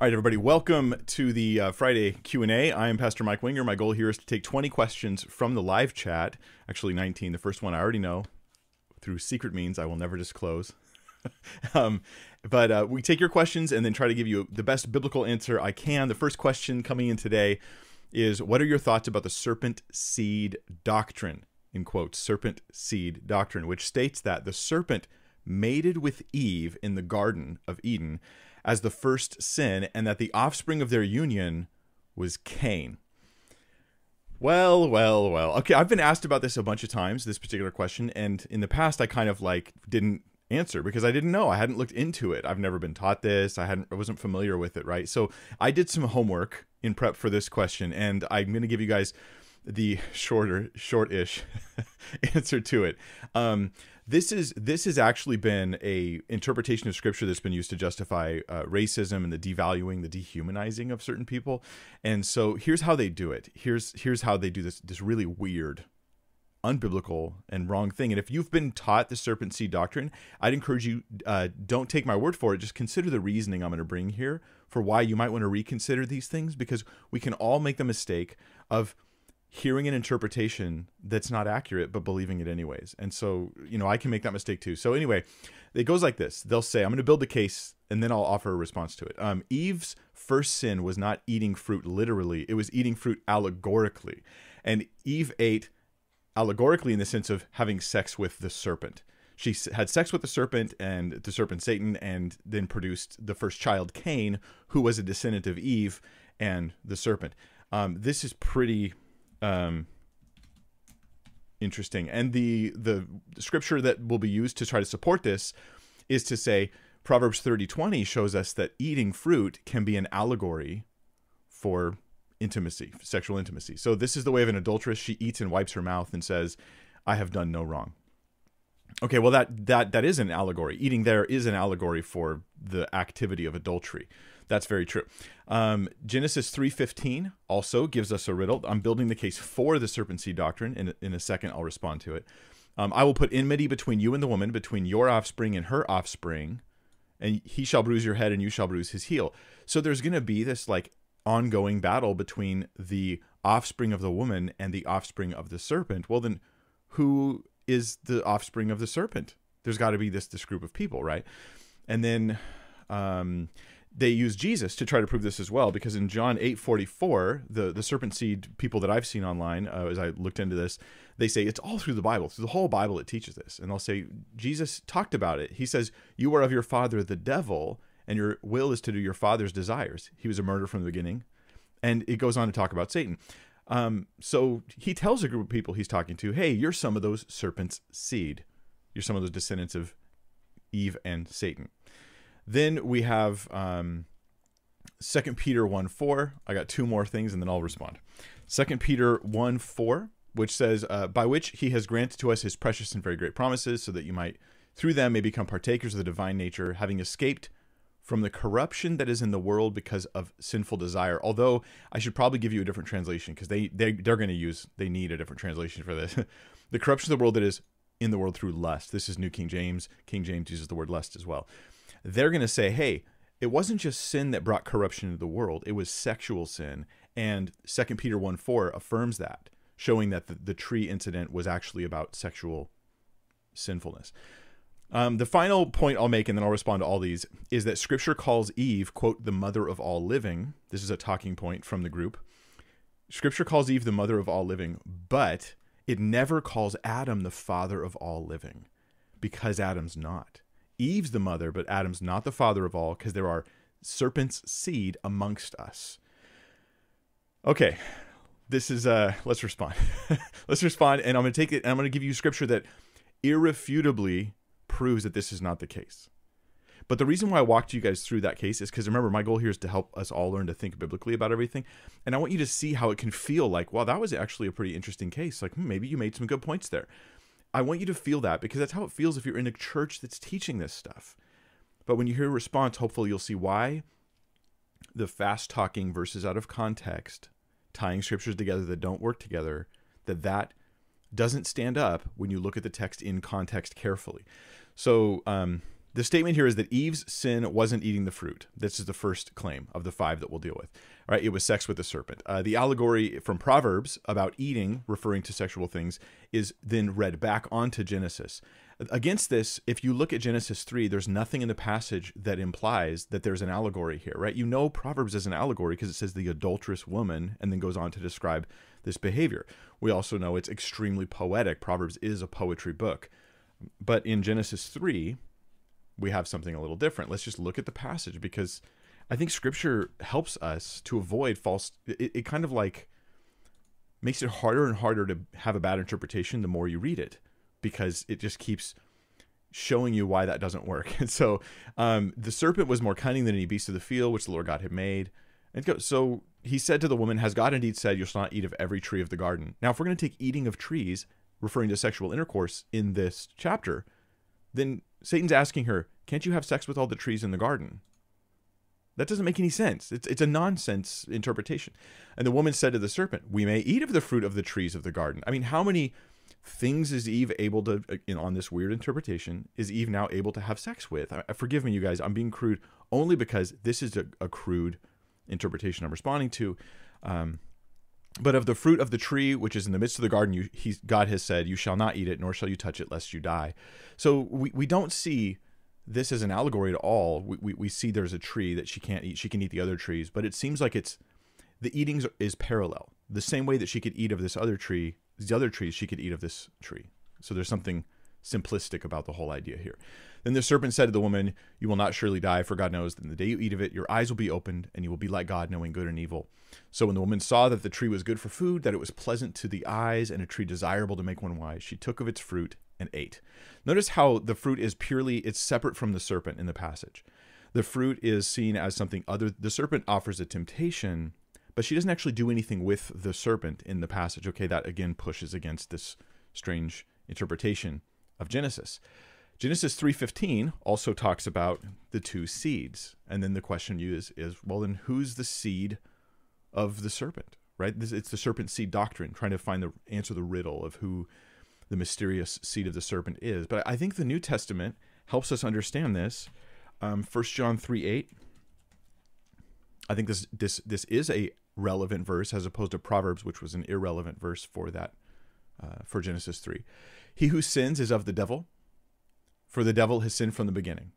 All right, everybody, welcome to the uh, Friday Q&A. I am Pastor Mike Winger. My goal here is to take 20 questions from the live chat. Actually, 19. The first one I already know through secret means I will never disclose. um, but uh, we take your questions and then try to give you the best biblical answer I can. The first question coming in today is What are your thoughts about the serpent seed doctrine? In quotes, serpent seed doctrine, which states that the serpent mated with Eve in the Garden of Eden as the first sin, and that the offspring of their union was Cain. Well, well, well. Okay, I've been asked about this a bunch of times, this particular question, and in the past I kind of like didn't answer because I didn't know. I hadn't looked into it. I've never been taught this. I hadn't I wasn't familiar with it, right? So, I did some homework in prep for this question and I'm going to give you guys the shorter short-ish answer to it. Um, this is this has actually been a interpretation of scripture that's been used to justify uh, racism and the devaluing, the dehumanizing of certain people. And so here's how they do it. Here's here's how they do this this really weird, unbiblical and wrong thing. And if you've been taught the serpent seed doctrine, I'd encourage you uh, don't take my word for it. Just consider the reasoning I'm going to bring here for why you might want to reconsider these things because we can all make the mistake of hearing an interpretation that's not accurate but believing it anyways. And so you know i can make that mistake too. So anyway it goes like this. They'll say i'm going to build a case and then i'll offer a response to it. Um, eve's first sin was not eating fruit literally. It was eating fruit allegorically. And eve ate allegorically in the sense of having sex with the serpent. She had sex with the serpent and the serpent satan and then produced the first child cain who was a descendant of eve and the serpent. Um, this is pretty um, interesting. And the the scripture that will be used to try to support this is to say Proverbs 30 20 shows us that eating fruit can be an allegory for intimacy, sexual intimacy. So this is the way of an adulteress. She eats and wipes her mouth and says, I have done no wrong. Okay, well that that that is an allegory. Eating there is an allegory for the activity of adultery. That's very true. Um, Genesis 3:15 also gives us a riddle. I'm building the case for the serpent seed doctrine. In, in a second, I'll respond to it. Um, I will put enmity between you and the woman, between your offspring and her offspring, and he shall bruise your head and you shall bruise his heel. So there's going to be this like ongoing battle between the offspring of the woman and the offspring of the serpent. Well, then who is the offspring of the serpent? There's got to be this this group of people, right? And then um, they use Jesus to try to prove this as well, because in John eight forty four, the the serpent seed people that I've seen online, uh, as I looked into this, they say it's all through the Bible, through the whole Bible, it teaches this, and they'll say Jesus talked about it. He says, "You are of your father the devil, and your will is to do your father's desires." He was a murderer from the beginning, and it goes on to talk about Satan. Um, so he tells a group of people he's talking to, "Hey, you're some of those serpent's seed. You're some of those descendants of Eve and Satan." Then we have um, 2 Peter 1 4. I got two more things and then I'll respond. 2 Peter 1 4, which says, uh, By which he has granted to us his precious and very great promises, so that you might, through them, may become partakers of the divine nature, having escaped from the corruption that is in the world because of sinful desire. Although I should probably give you a different translation because they, they, they're going to use, they need a different translation for this. the corruption of the world that is in the world through lust. This is New King James. King James uses the word lust as well they're going to say, hey, it wasn't just sin that brought corruption into the world, it was sexual sin. And 2 Peter 1 4 affirms that, showing that the, the tree incident was actually about sexual sinfulness. Um, the final point I'll make, and then I'll respond to all these, is that Scripture calls Eve, quote, the mother of all living. This is a talking point from the group. Scripture calls Eve the mother of all living, but it never calls Adam the father of all living because Adam's not. Eve's the mother, but Adam's not the father of all because there are serpent's seed amongst us. Okay, this is uh let's respond. let's respond and I'm going to take it and I'm going to give you scripture that irrefutably proves that this is not the case. But the reason why I walked you guys through that case is because remember, my goal here is to help us all learn to think biblically about everything. And I want you to see how it can feel like, well, that was actually a pretty interesting case. Like, hmm, maybe you made some good points there. I want you to feel that because that's how it feels if you're in a church that's teaching this stuff. But when you hear a response, hopefully you'll see why the fast talking verses out of context, tying scriptures together that don't work together, that that doesn't stand up when you look at the text in context carefully. So, um, the statement here is that Eve's sin wasn't eating the fruit. This is the first claim of the five that we'll deal with. All right, it was sex with the serpent. Uh, the allegory from Proverbs about eating, referring to sexual things, is then read back onto Genesis. Against this, if you look at Genesis 3, there's nothing in the passage that implies that there's an allegory here, right? You know Proverbs is an allegory because it says the adulterous woman and then goes on to describe this behavior. We also know it's extremely poetic. Proverbs is a poetry book. But in Genesis 3, we have something a little different. Let's just look at the passage because I think scripture helps us to avoid false it, it kind of like makes it harder and harder to have a bad interpretation the more you read it because it just keeps showing you why that doesn't work. And so um, the serpent was more cunning than any beast of the field which the Lord God had made. And so he said to the woman, Has God indeed said, You shall not eat of every tree of the garden? Now, if we're going to take eating of trees, referring to sexual intercourse in this chapter, then Satan's asking her, Can't you have sex with all the trees in the garden? That doesn't make any sense. It's, it's a nonsense interpretation. And the woman said to the serpent, We may eat of the fruit of the trees of the garden. I mean, how many things is Eve able to, know, on this weird interpretation, is Eve now able to have sex with? I, forgive me, you guys, I'm being crude only because this is a, a crude interpretation I'm responding to. Um, but of the fruit of the tree which is in the midst of the garden, you, he, God has said, You shall not eat it, nor shall you touch it, lest you die. So we, we don't see this as an allegory at all. We, we, we see there's a tree that she can't eat. She can eat the other trees, but it seems like it's the eating is parallel. The same way that she could eat of this other tree, these other trees, she could eat of this tree. So there's something simplistic about the whole idea here. Then the serpent said to the woman, You will not surely die, for God knows that in the day you eat of it, your eyes will be opened, and you will be like God, knowing good and evil. So when the woman saw that the tree was good for food, that it was pleasant to the eyes, and a tree desirable to make one wise, she took of its fruit and ate. Notice how the fruit is purely, it's separate from the serpent in the passage. The fruit is seen as something other. The serpent offers a temptation, but she doesn't actually do anything with the serpent in the passage. Okay, that again pushes against this strange interpretation of Genesis. Genesis 3:15 also talks about the two seeds. And then the question is is well then who's the seed of the serpent? Right? It's the serpent seed doctrine trying to find the answer the riddle of who the mysterious seed of the serpent is. But I think the New Testament helps us understand this. Um, 1 John 3 8. I think this this this is a relevant verse as opposed to Proverbs, which was an irrelevant verse for that uh, for Genesis 3. He who sins is of the devil, for the devil has sinned from the beginning.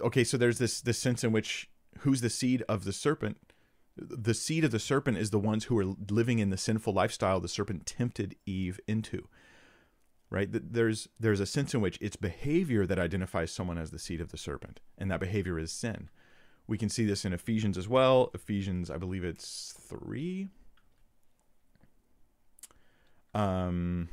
Okay, so there's this this sense in which who's the seed of the serpent? The seed of the serpent is the ones who are living in the sinful lifestyle the serpent tempted Eve into. Right? There's there's a sense in which it's behavior that identifies someone as the seed of the serpent, and that behavior is sin. We can see this in Ephesians as well. Ephesians, I believe it's three. Um,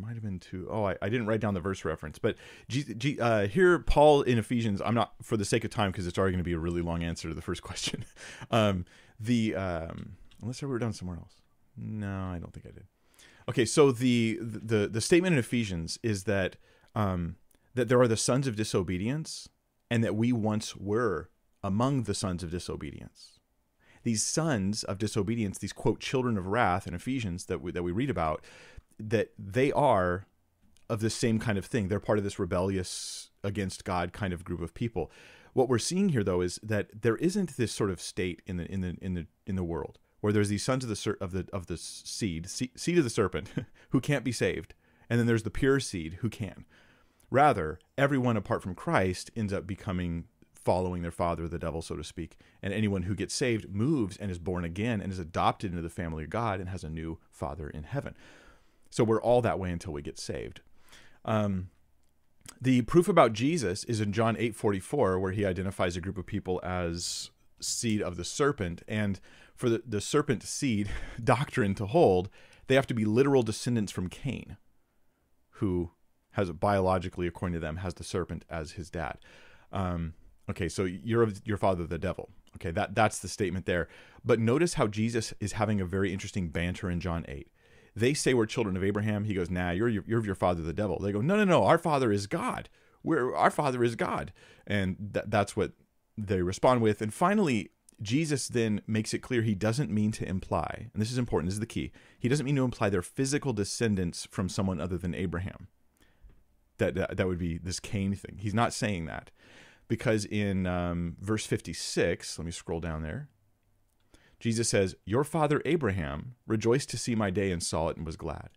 Might have been two. Oh, I, I didn't write down the verse reference, but G, G, uh, here Paul in Ephesians. I'm not for the sake of time because it's already going to be a really long answer to the first question. um, the um, unless I wrote down somewhere else. No, I don't think I did. Okay, so the the the statement in Ephesians is that um, that there are the sons of disobedience, and that we once were among the sons of disobedience. These sons of disobedience, these quote children of wrath in Ephesians that we, that we read about, that they are of the same kind of thing. They're part of this rebellious against God kind of group of people. What we're seeing here, though, is that there isn't this sort of state in the in the in the in the world where there's these sons of the of the of the seed seed of the serpent who can't be saved, and then there's the pure seed who can. Rather, everyone apart from Christ ends up becoming following their father, the devil, so to speak. And anyone who gets saved moves and is born again and is adopted into the family of God and has a new father in heaven. So we're all that way until we get saved. Um, the proof about Jesus is in John 8:44 where he identifies a group of people as seed of the serpent. And for the, the serpent seed doctrine to hold they have to be literal descendants from Cain who has biologically according to them has the serpent as his dad. Um, okay so you're your father the devil. Okay that that's the statement there. But notice how Jesus is having a very interesting banter in John 8 they say we're children of Abraham. He goes, Nah, you're you're of your father, the devil. They go, No, no, no. Our father is God. We're our father is God, and th- that's what they respond with. And finally, Jesus then makes it clear he doesn't mean to imply, and this is important, this is the key. He doesn't mean to imply they're physical descendants from someone other than Abraham. That, that, that would be this Cain thing. He's not saying that. Because in um, verse 56, let me scroll down there. Jesus says, Your father Abraham rejoiced to see my day and saw it and was glad.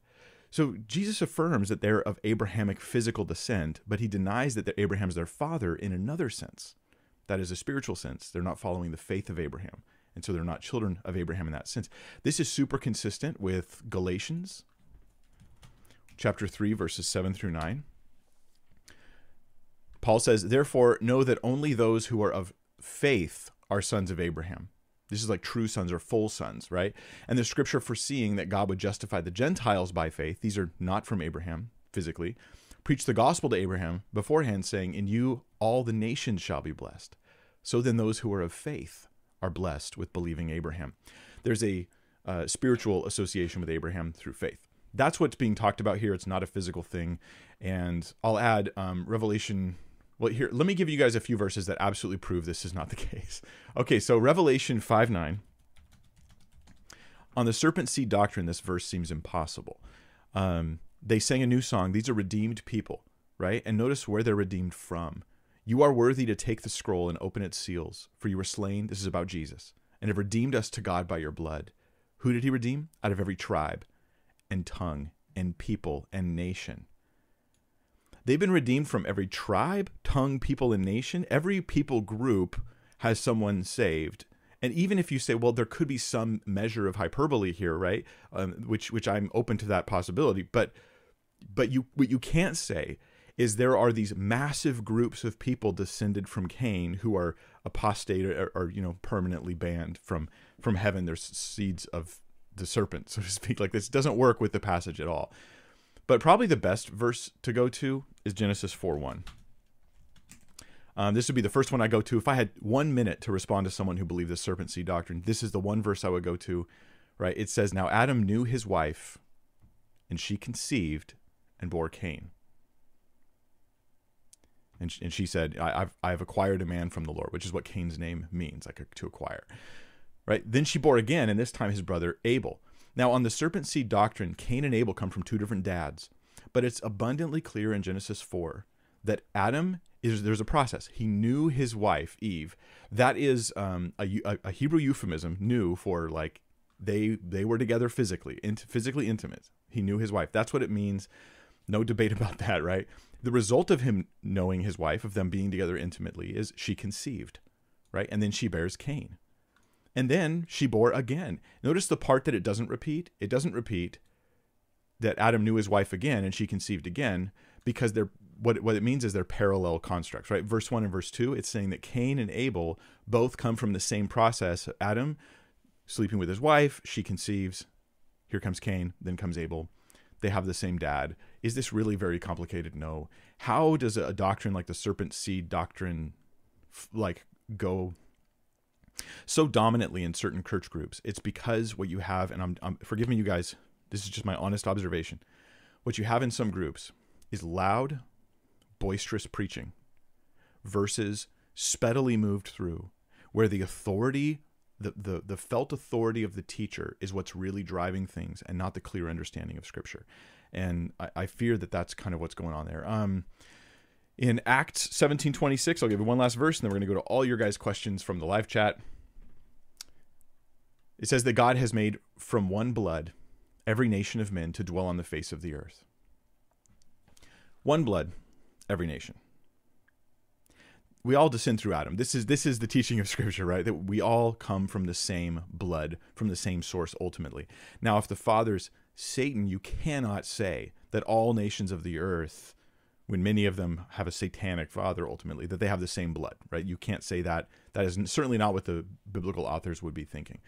So Jesus affirms that they're of Abrahamic physical descent, but he denies that Abraham's their father in another sense. That is a spiritual sense. They're not following the faith of Abraham. And so they're not children of Abraham in that sense. This is super consistent with Galatians chapter 3, verses 7 through 9. Paul says, Therefore, know that only those who are of faith are sons of Abraham. This is like true sons or full sons, right? And the scripture foreseeing that God would justify the Gentiles by faith, these are not from Abraham physically, preached the gospel to Abraham beforehand, saying, In you all the nations shall be blessed. So then those who are of faith are blessed with believing Abraham. There's a uh, spiritual association with Abraham through faith. That's what's being talked about here. It's not a physical thing. And I'll add um, Revelation well, here, let me give you guys a few verses that absolutely prove this is not the case. Okay, so Revelation 5 9. On the serpent seed doctrine, this verse seems impossible. Um, they sang a new song. These are redeemed people, right? And notice where they're redeemed from. You are worthy to take the scroll and open its seals, for you were slain. This is about Jesus, and have redeemed us to God by your blood. Who did he redeem? Out of every tribe and tongue and people and nation. They've been redeemed from every tribe, tongue, people, and nation. Every people group has someone saved. And even if you say, well, there could be some measure of hyperbole here, right? Um, which which I'm open to that possibility, but but you what you can't say is there are these massive groups of people descended from Cain who are apostate or, or you know permanently banned from from heaven. There's seeds of the serpent, so to speak. Like this doesn't work with the passage at all. But probably the best verse to go to is Genesis 4 1. Um, this would be the first one I go to. If I had one minute to respond to someone who believed the serpent seed doctrine, this is the one verse I would go to, right? It says, Now Adam knew his wife, and she conceived and bore Cain. And, and she said, I, have I've acquired a man from the Lord, which is what Cain's name means, like to acquire. Right? Then she bore again, and this time his brother Abel. Now, on the serpent seed doctrine, Cain and Abel come from two different dads, but it's abundantly clear in Genesis 4 that Adam is there's a process. He knew his wife Eve. That is um, a, a, Hebrew euphemism, knew for like they they were together physically, int- physically intimate. He knew his wife. That's what it means. No debate about that, right? The result of him knowing his wife, of them being together intimately, is she conceived, right? And then she bears Cain. And then she bore again. Notice the part that it doesn't repeat. It doesn't repeat that Adam knew his wife again and she conceived again because they're what what it means is they're parallel constructs, right? Verse 1 and verse 2, it's saying that Cain and Abel both come from the same process. Adam sleeping with his wife, she conceives. Here comes Cain, then comes Abel. They have the same dad. Is this really very complicated? No. How does a doctrine like the serpent seed doctrine like go so dominantly in certain church groups. It's because what you have, and I'm, I'm forgive me, you guys. This is just my honest observation. What you have in some groups is loud, boisterous preaching versus speedily moved through, where the authority, the, the, the felt authority of the teacher is what's really driving things and not the clear understanding of Scripture. And I, I fear that that's kind of what's going on there. Um, in Acts 17:26. I'll give you one last verse, and then we're going to go to all your guys' questions from the live chat. It says that God has made from one blood every nation of men to dwell on the face of the earth. One blood, every nation. We all descend through Adam. This is this is the teaching of Scripture, right? That we all come from the same blood, from the same source ultimately. Now, if the Father's Satan, you cannot say that all nations of the earth when many of them have a satanic father ultimately that they have the same blood right? You can't say that that is certainly not what the biblical authors would be thinking.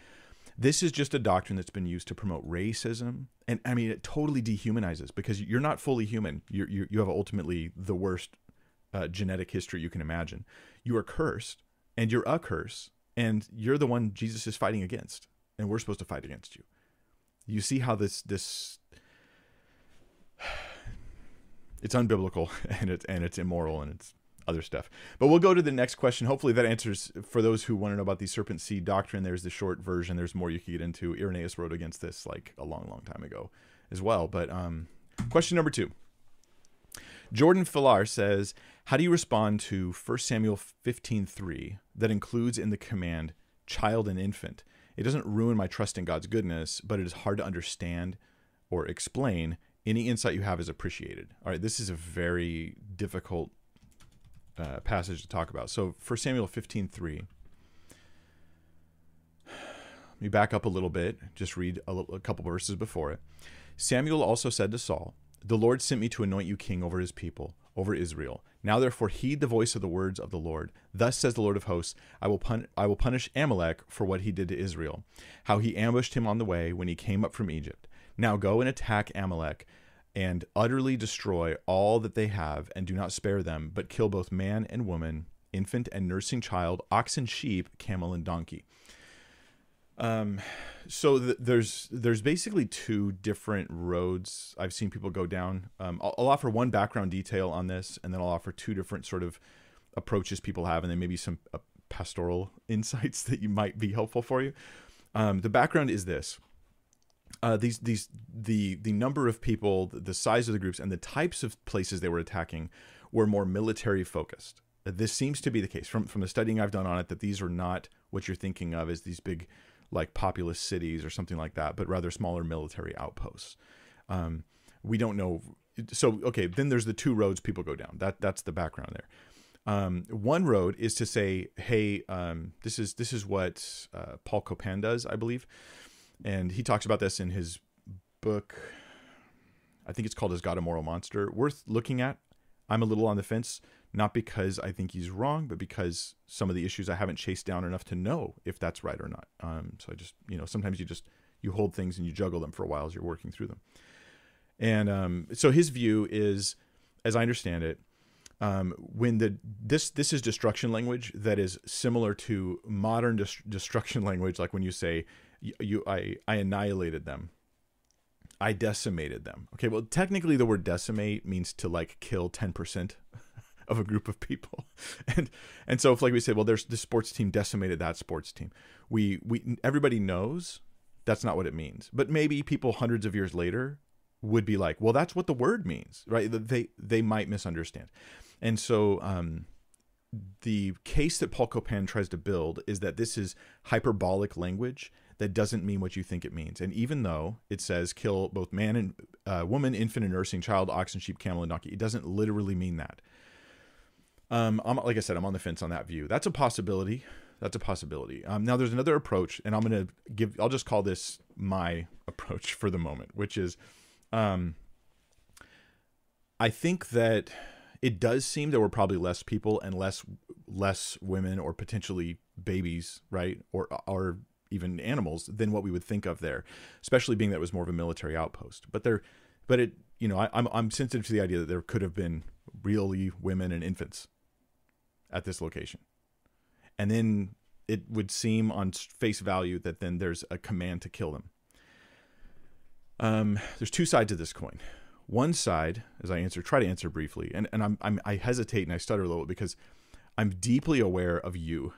This is just a doctrine that's been used to promote racism. And i mean it totally dehumanizes because you're not fully human. You're, you you have ultimately the worst uh, genetic history you can imagine. You are cursed and you're a curse and you're the one jesus is fighting against and we're supposed to fight against you. You see how this this it's unbiblical and it's and it's immoral and it's other stuff. But we'll go to the next question. Hopefully that answers for those who want to know about the serpent seed doctrine. There's the short version. There's more you could get into. Irenaeus wrote against this like a long, long time ago as well. But um, question number two. Jordan Filar says, "How do you respond to 1 Samuel 15:3 that includes in the command child and infant? It doesn't ruin my trust in God's goodness, but it is hard to understand or explain. Any insight you have is appreciated." All right, this is a very difficult uh, passage to talk about. So, 1 Samuel 15:3 Let me back up a little bit, just read a, little, a couple verses before it. Samuel also said to Saul, the Lord sent me to anoint you king over his people, over Israel. Now therefore heed the voice of the words of the Lord. Thus says the Lord of hosts, I will pun- I will punish Amalek for what he did to Israel, how he ambushed him on the way when he came up from Egypt. Now go and attack Amalek and utterly destroy all that they have and do not spare them, but kill both man and woman, infant and nursing child, ox and sheep, camel and donkey. Um, so th- there's there's basically two different roads I've seen people go down. Um, I'll, I'll, offer one background detail on this, and then I'll offer two different sort of approaches people have, and then maybe some uh, pastoral insights that you might be helpful for you. Um, the background is this: uh, these these the the number of people, the size of the groups, and the types of places they were attacking were more military focused. This seems to be the case from from the studying I've done on it that these are not what you're thinking of as these big like populous cities or something like that, but rather smaller military outposts. Um, we don't know. So okay, then there's the two roads people go down. That that's the background there. Um, one road is to say, hey, um, this is this is what uh, Paul Copan does, I believe, and he talks about this in his book. I think it's called "Is God a Moral Monster?" Worth looking at. I'm a little on the fence not because I think he's wrong, but because some of the issues I haven't chased down enough to know if that's right or not. Um, so I just, you know, sometimes you just you hold things and you juggle them for a while as you're working through them. And um, so his view is, as I understand it, um, when the this this is destruction language that is similar to modern dis- destruction language, like when you say you, I I annihilated them. I decimated them. Okay, well, technically, the word decimate means to like kill 10% of a group of people. And and so if like we say well there's the sports team decimated that sports team. We we everybody knows that's not what it means. But maybe people hundreds of years later would be like well that's what the word means right? They they might misunderstand. And so um the case that Paul Copan tries to build is that this is hyperbolic language that doesn't mean what you think it means. And even though it says kill both man and uh, woman, infant and nursing child, oxen, sheep, camel, and donkey, it doesn't literally mean that. Um, I'm like I said, I'm on the fence on that view. That's a possibility. That's a possibility. Um, now there's another approach, and I'm gonna give. I'll just call this my approach for the moment, which is, um, I think that it does seem there were probably less people and less less women or potentially babies, right, or or even animals than what we would think of there, especially being that it was more of a military outpost. But there, but it, you know, I, I'm I'm sensitive to the idea that there could have been really women and infants at this location. And then it would seem on face value that then there's a command to kill them. Um, there's two sides of this coin. One side, as I answer, try to answer briefly, and, and I'm, I'm I hesitate and I stutter a little because I'm deeply aware of you,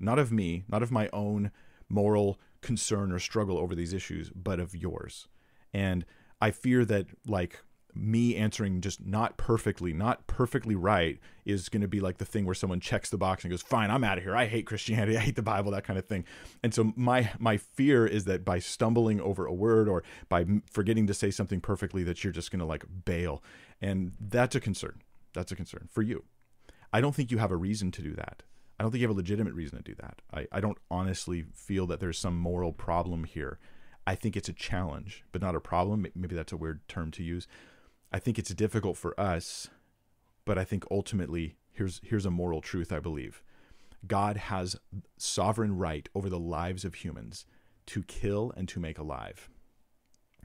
not of me, not of my own moral concern or struggle over these issues, but of yours. And I fear that like me answering just not perfectly, not perfectly right is going to be like the thing where someone checks the box and goes, "Fine, I'm out of here. I hate Christianity. I hate the Bible, that kind of thing." And so my my fear is that by stumbling over a word or by forgetting to say something perfectly that you're just going to like bail. And that's a concern. That's a concern for you. I don't think you have a reason to do that. I don't think you have a legitimate reason to do that. I, I don't honestly feel that there's some moral problem here. I think it's a challenge, but not a problem. Maybe that's a weird term to use. I think it's difficult for us, but I think ultimately here's here's a moral truth I believe. God has sovereign right over the lives of humans to kill and to make alive.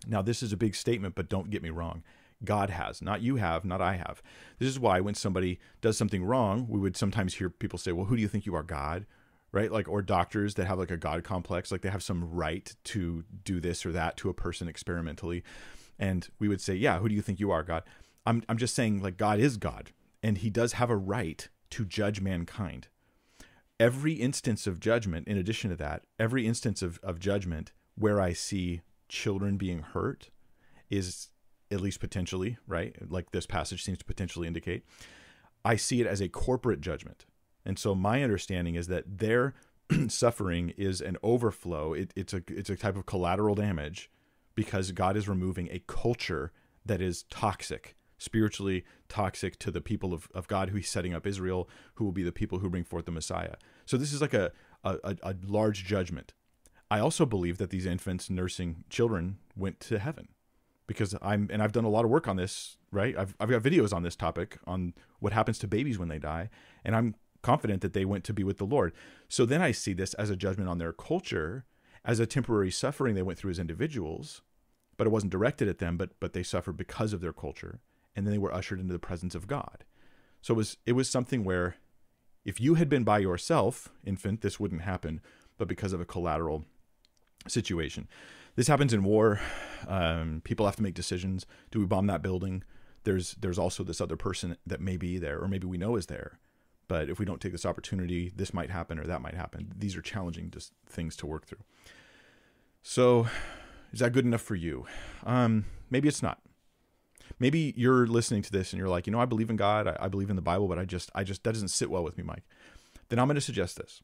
Now this is a big statement, but don't get me wrong. God has, not you have, not I have. This is why when somebody does something wrong, we would sometimes hear people say, "Well, who do you think you are, God?" right? Like, or doctors that have like a God complex, like they have some right to do this or that to a person experimentally and we would say, "Yeah, who do you think you are, God?" I'm I'm just saying like God is God, and He does have a right to judge mankind. Every instance of judgment, in addition to that, every instance of, of judgment where I see children being hurt is at least potentially, right? Like this passage seems to potentially indicate. I see it as a corporate judgment. And so my understanding is that their suffering is an overflow. It, it's a it's a type of collateral damage because God is removing a culture that is toxic, spiritually toxic to the people of, of God who he's setting up Israel, who will be the people who bring forth the Messiah. So this is like a, a, a large judgment. I also believe that these infants nursing children went to heaven because I'm and I've done a lot of work on this, right? I've I've got videos on this topic on what happens to babies when they die, and I'm confident that they went to be with the Lord. So then I see this as a judgment on their culture, as a temporary suffering they went through as individuals, but it wasn't directed at them, but but they suffered because of their culture, and then they were ushered into the presence of God. So it was it was something where if you had been by yourself, infant, this wouldn't happen, but because of a collateral situation. This happens in war. Um, people have to make decisions. Do we bomb that building? There's there's also this other person that may be there, or maybe we know is there. But if we don't take this opportunity, this might happen or that might happen. These are challenging just things to work through. So, is that good enough for you? Um, maybe it's not. Maybe you're listening to this and you're like, you know, I believe in God, I, I believe in the Bible, but I just, I just that doesn't sit well with me, Mike. Then I'm going to suggest this: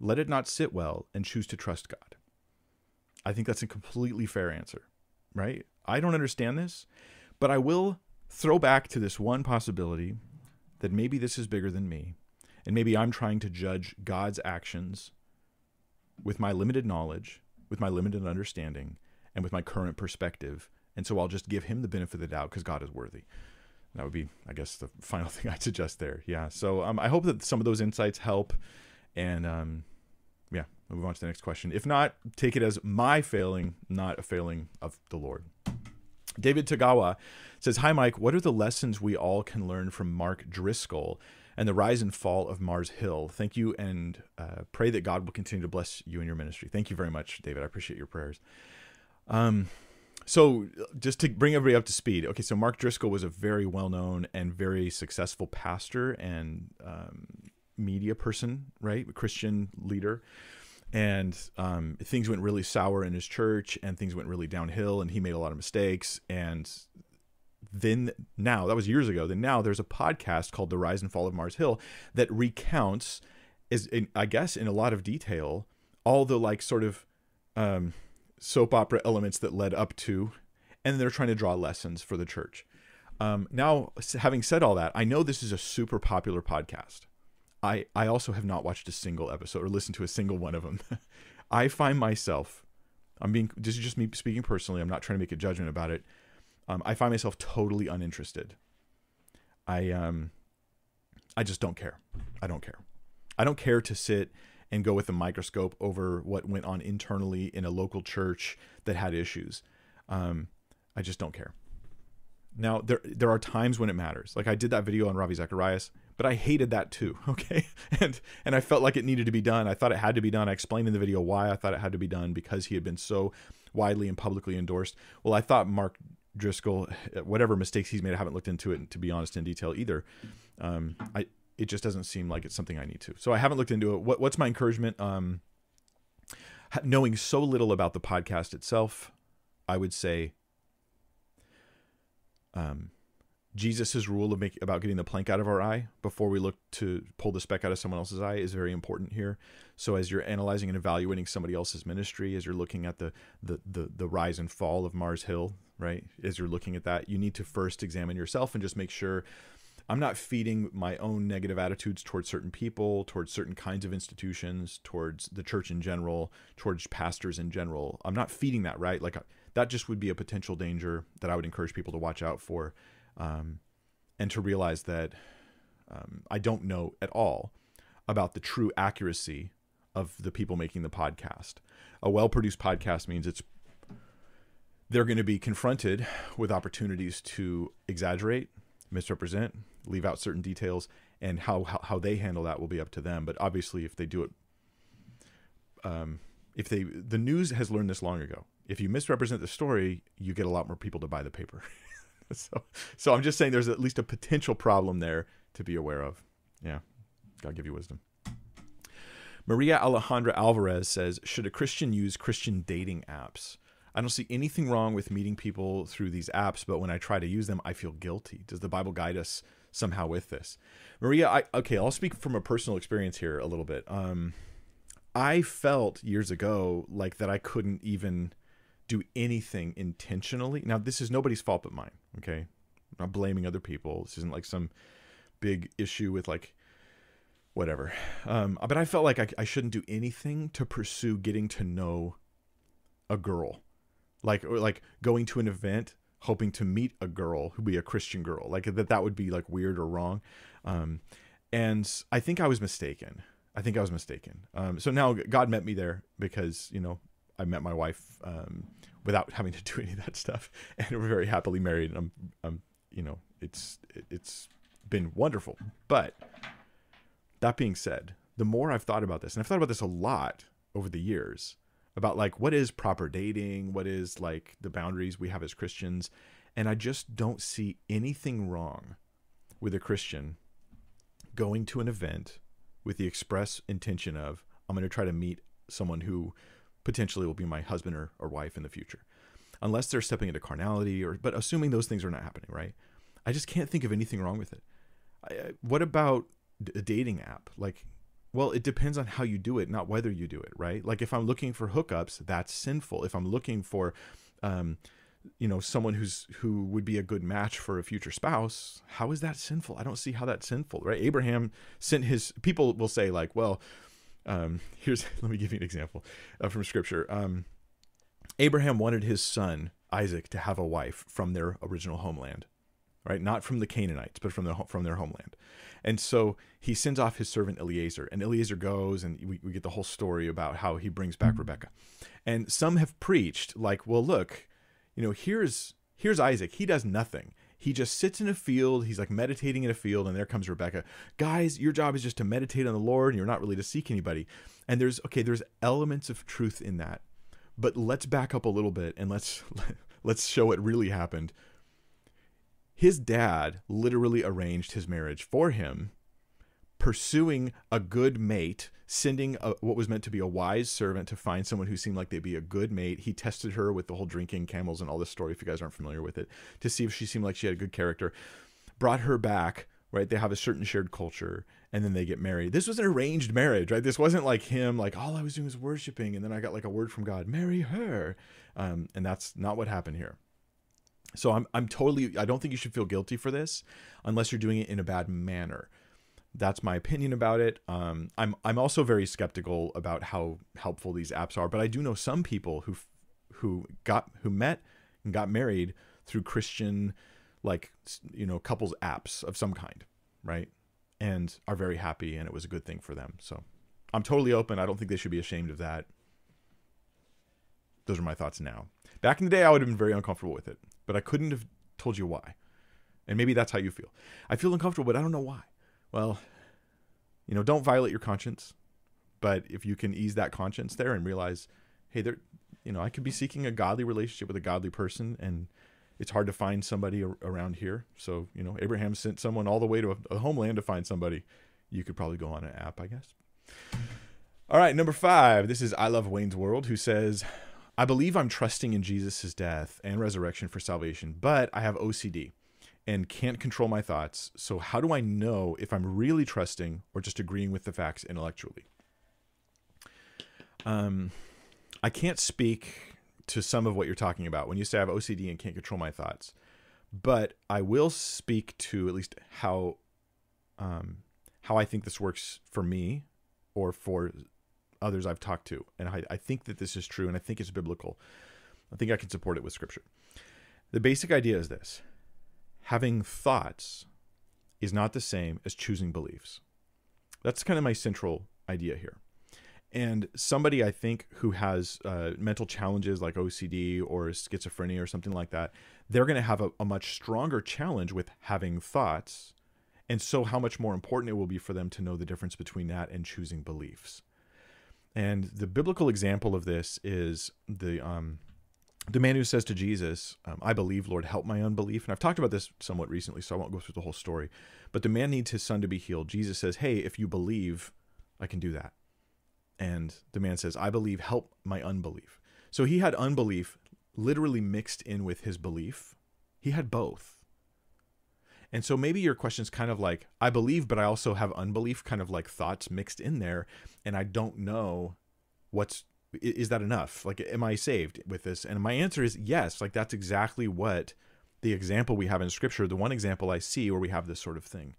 let it not sit well, and choose to trust God. I think that's a completely fair answer, right? I don't understand this, but I will throw back to this one possibility that maybe this is bigger than me, and maybe I'm trying to judge God's actions with my limited knowledge, with my limited understanding, and with my current perspective. And so I'll just give him the benefit of the doubt because God is worthy. That would be, I guess, the final thing I'd suggest there. Yeah. So um, I hope that some of those insights help. And um, move on to the next question. If not, take it as my failing, not a failing of the Lord. David Tagawa says, Hi, Mike. What are the lessons we all can learn from Mark Driscoll and the rise and fall of Mars Hill? Thank you and uh, pray that God will continue to bless you and your ministry. Thank you very much, David. I appreciate your prayers. Um, so, just to bring everybody up to speed, okay, so Mark Driscoll was a very well known and very successful pastor and um, media person, right? A Christian leader. And um, things went really sour in his church, and things went really downhill, and he made a lot of mistakes. And then now, that was years ago. Then now there's a podcast called The Rise and Fall of Mars Hill that recounts, is in, I guess in a lot of detail, all the like sort of um, soap opera elements that led up to, and they're trying to draw lessons for the church. Um, now, having said all that, I know this is a super popular podcast. I, I also have not watched a single episode or listened to a single one of them. I find myself, I'm being, this is just me speaking personally, I'm not trying to make a judgment about it. Um, I find myself totally uninterested. I, um, I just don't care. I don't care. I don't care to sit and go with a microscope over what went on internally in a local church that had issues. Um, I just don't care. Now there there are times when it matters. Like I did that video on Ravi Zacharias but I hated that too. Okay. And, and I felt like it needed to be done. I thought it had to be done. I explained in the video why I thought it had to be done because he had been so widely and publicly endorsed. Well, I thought Mark Driscoll, whatever mistakes he's made, I haven't looked into it to be honest in detail either. Um, I, it just doesn't seem like it's something I need to. So I haven't looked into it. What, what's my encouragement? Um, knowing so little about the podcast itself, I would say, um, Jesus's rule of making about getting the plank out of our eye before we look to pull the speck out of someone else's eye is very important here. So as you're analyzing and evaluating somebody else's ministry, as you're looking at the the the, the rise and fall of Mars Hill, right? As you're looking at that, you need to first examine yourself and just make sure I'm not feeding my own negative attitudes towards certain people, towards certain kinds of institutions, towards the church in general, towards pastors in general. I'm not feeding that, right? Like that just would be a potential danger that I would encourage people to watch out for um, and to realize that um, I don't know at all about the true accuracy of the people making the podcast. A well produced podcast means it's they're going to be confronted with opportunities to exaggerate, misrepresent, leave out certain details, and how, how, how they handle that will be up to them. But obviously, if they do it, um, if they the news has learned this long ago. If you misrepresent the story, you get a lot more people to buy the paper. so, so I'm just saying there's at least a potential problem there to be aware of. Yeah. God give you wisdom. Maria Alejandra Alvarez says, Should a Christian use Christian dating apps? I don't see anything wrong with meeting people through these apps, but when I try to use them, I feel guilty. Does the Bible guide us somehow with this? Maria, I okay, I'll speak from a personal experience here a little bit. Um I felt years ago like that I couldn't even do anything intentionally. Now, this is nobody's fault but mine, okay? I'm not blaming other people. This isn't like some big issue with like whatever. Um, but I felt like I, I shouldn't do anything to pursue getting to know a girl, like or like going to an event hoping to meet a girl who be a Christian girl, like that that would be like weird or wrong. Um, and I think I was mistaken. I think I was mistaken. Um, so now God met me there because you know I met my wife um, without having to do any of that stuff, and we're very happily married. And I'm, I'm, you know, it's it's been wonderful. But that being said, the more I've thought about this, and I've thought about this a lot over the years, about like what is proper dating, what is like the boundaries we have as Christians, and I just don't see anything wrong with a Christian going to an event with the express intention of I'm going to try to meet someone who potentially will be my husband or, or wife in the future. Unless they're stepping into carnality or but assuming those things are not happening, right? I just can't think of anything wrong with it. I, what about a dating app? Like well, it depends on how you do it, not whether you do it, right? Like if I'm looking for hookups, that's sinful. If I'm looking for um you know someone who's who would be a good match for a future spouse how is that sinful i don't see how that's sinful right abraham sent his people will say like well um here's let me give you an example uh, from scripture um abraham wanted his son isaac to have a wife from their original homeland right not from the canaanites but from the from their homeland and so he sends off his servant eliezer and eliezer goes and we, we get the whole story about how he brings back rebecca and some have preached like well look you know, here's here's Isaac. He does nothing. He just sits in a field. He's like meditating in a field, and there comes Rebecca. Guys, your job is just to meditate on the Lord, and you're not really to seek anybody. And there's okay, there's elements of truth in that, but let's back up a little bit and let's let's show what really happened. His dad literally arranged his marriage for him, pursuing a good mate sending a, what was meant to be a wise servant to find someone who seemed like they'd be a good mate. He tested her with the whole drinking camels and all this story, if you guys aren't familiar with it, to see if she seemed like she had a good character. Brought her back, right? They have a certain shared culture, and then they get married. This was an arranged marriage, right? This wasn't like him, like all I was doing was worshiping, and then I got like a word from God, marry her, um, and that's not what happened here. So I'm I'm totally I don't think you should feel guilty for this unless you're doing it in a bad manner that's my opinion about it. Um, I'm I'm also very skeptical about how helpful these apps are, but I do know some people who who got who met and got married through Christian like you know couples apps of some kind, right? And are very happy, and it was a good thing for them. So I'm totally open. I don't think they should be ashamed of that. Those are my thoughts now. Back in the day, I would have been very uncomfortable with it, but I couldn't have told you why. And maybe that's how you feel. I feel uncomfortable, but I don't know why well, you know, don't violate your conscience. But if you can ease that conscience there and realize, hey, there, you know, I could be seeking a godly relationship with a godly person, and it's hard to find somebody around here. So, you know, Abraham sent someone all the way to a, a homeland to find somebody. You could probably go on an app, I guess. All right, number five. This is I Love Wayne's World, who says, I believe I'm trusting in Jesus' death and resurrection for salvation, but I have OCD and can't control my thoughts. So, how do I know if I'm really trusting or just agreeing with the facts intellectually? Um, I can't speak to some of what you're talking about when you say I have OCD and can't control my thoughts, but I will speak to at least how um, how I think this works for me or for others I've talked to, and I, I think that this is true, and I think it's biblical. I think I can support it with scripture. The basic idea is this having thoughts is not the same as choosing beliefs. That's kind of my central idea here. And somebody I think who has uh, mental challenges like OCD or schizophrenia or something like that, they're going to have a, a much stronger challenge with having thoughts. And so, how much more important it will be for them to know the difference between that and choosing beliefs. And the biblical example of this is the um, the man who says to Jesus, um, I believe, Lord, help my unbelief. And I've talked about this somewhat recently, so I won't go through the whole story. But the man needs his son to be healed. Jesus says, Hey, if you believe, I can do that. And the man says, I believe, help my unbelief. So he had unbelief literally mixed in with his belief. He had both. And so maybe your question is kind of like, I believe, but I also have unbelief, kind of like thoughts mixed in there. And I don't know what's, is that enough? Like, am I saved with this? And my answer is yes. Like, that's exactly what the example we have in scripture, the one example I see where we have this sort of thing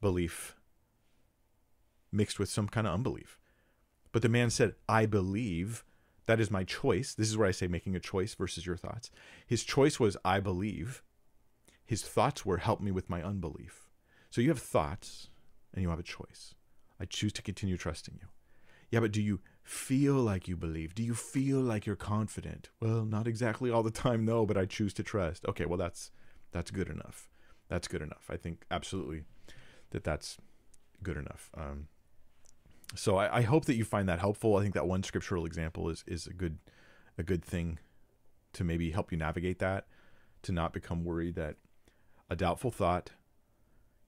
belief mixed with some kind of unbelief. But the man said, I believe. That is my choice. This is where I say making a choice versus your thoughts. His choice was, I believe. His thoughts were, help me with my unbelief. So you have thoughts and you have a choice. I choose to continue trusting you. Yeah, but do you feel like you believe? Do you feel like you're confident? Well, not exactly all the time, no, but I choose to trust. Okay, well that's that's good enough. That's good enough. I think absolutely that that's good enough. Um, so I, I, hope that you find that helpful. I think that one scriptural example is is a good a good thing to maybe help you navigate that, to not become worried that a doubtful thought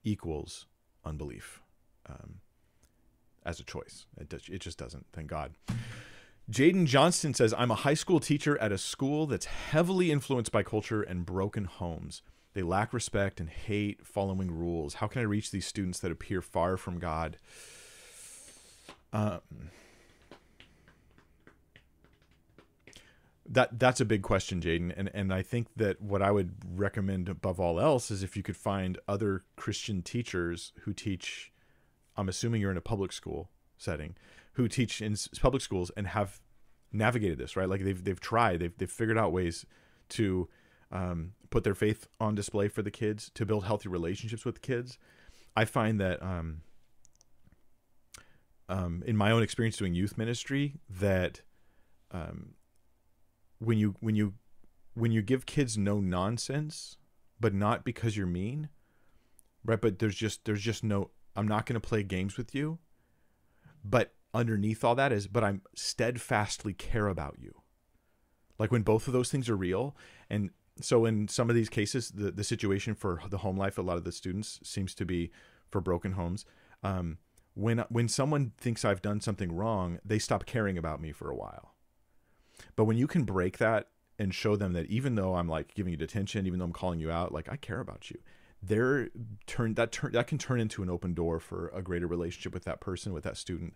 equals unbelief um, as a choice. It does, it just doesn't. Thank God. Jaden Johnston says, I'm a high school teacher at a school that's heavily influenced by culture and broken homes. They lack respect and hate following rules. How can I reach these students that appear far from God? Um, that that's a big question, Jaden, and and I think that what I would recommend above all else is if you could find other Christian teachers who teach. I'm assuming you're in a public school setting, who teach in public schools and have navigated this right. Like they've they've tried, they've they've figured out ways to um, put their faith on display for the kids, to build healthy relationships with the kids. I find that um, um, in my own experience doing youth ministry that um, when you when you when you give kids no nonsense, but not because you're mean, right? But there's just there's just no I'm not going to play games with you, but underneath all that is but I'm steadfastly care about you. Like when both of those things are real, and so in some of these cases, the the situation for the home life, a lot of the students seems to be for broken homes. Um, when when someone thinks I've done something wrong, they stop caring about me for a while. But when you can break that and show them that even though I'm like giving you detention, even though I'm calling you out, like I care about you, there turn that turn that can turn into an open door for a greater relationship with that person, with that student.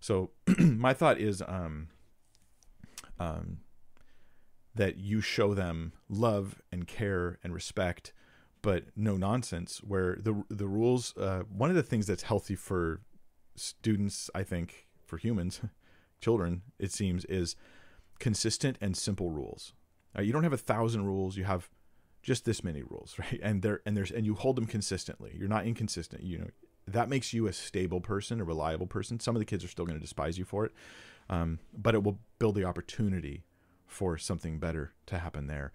So my thought is um um that you show them love and care and respect but no nonsense where the the rules uh, one of the things that's healthy for students, I think, for humans, children, it seems, is consistent and simple rules. Uh, you don't have a thousand rules. You have just this many rules, right? And there and there's and you hold them consistently. You're not inconsistent. You know that makes you a stable person, a reliable person. Some of the kids are still going to despise you for it, um, but it will build the opportunity for something better to happen there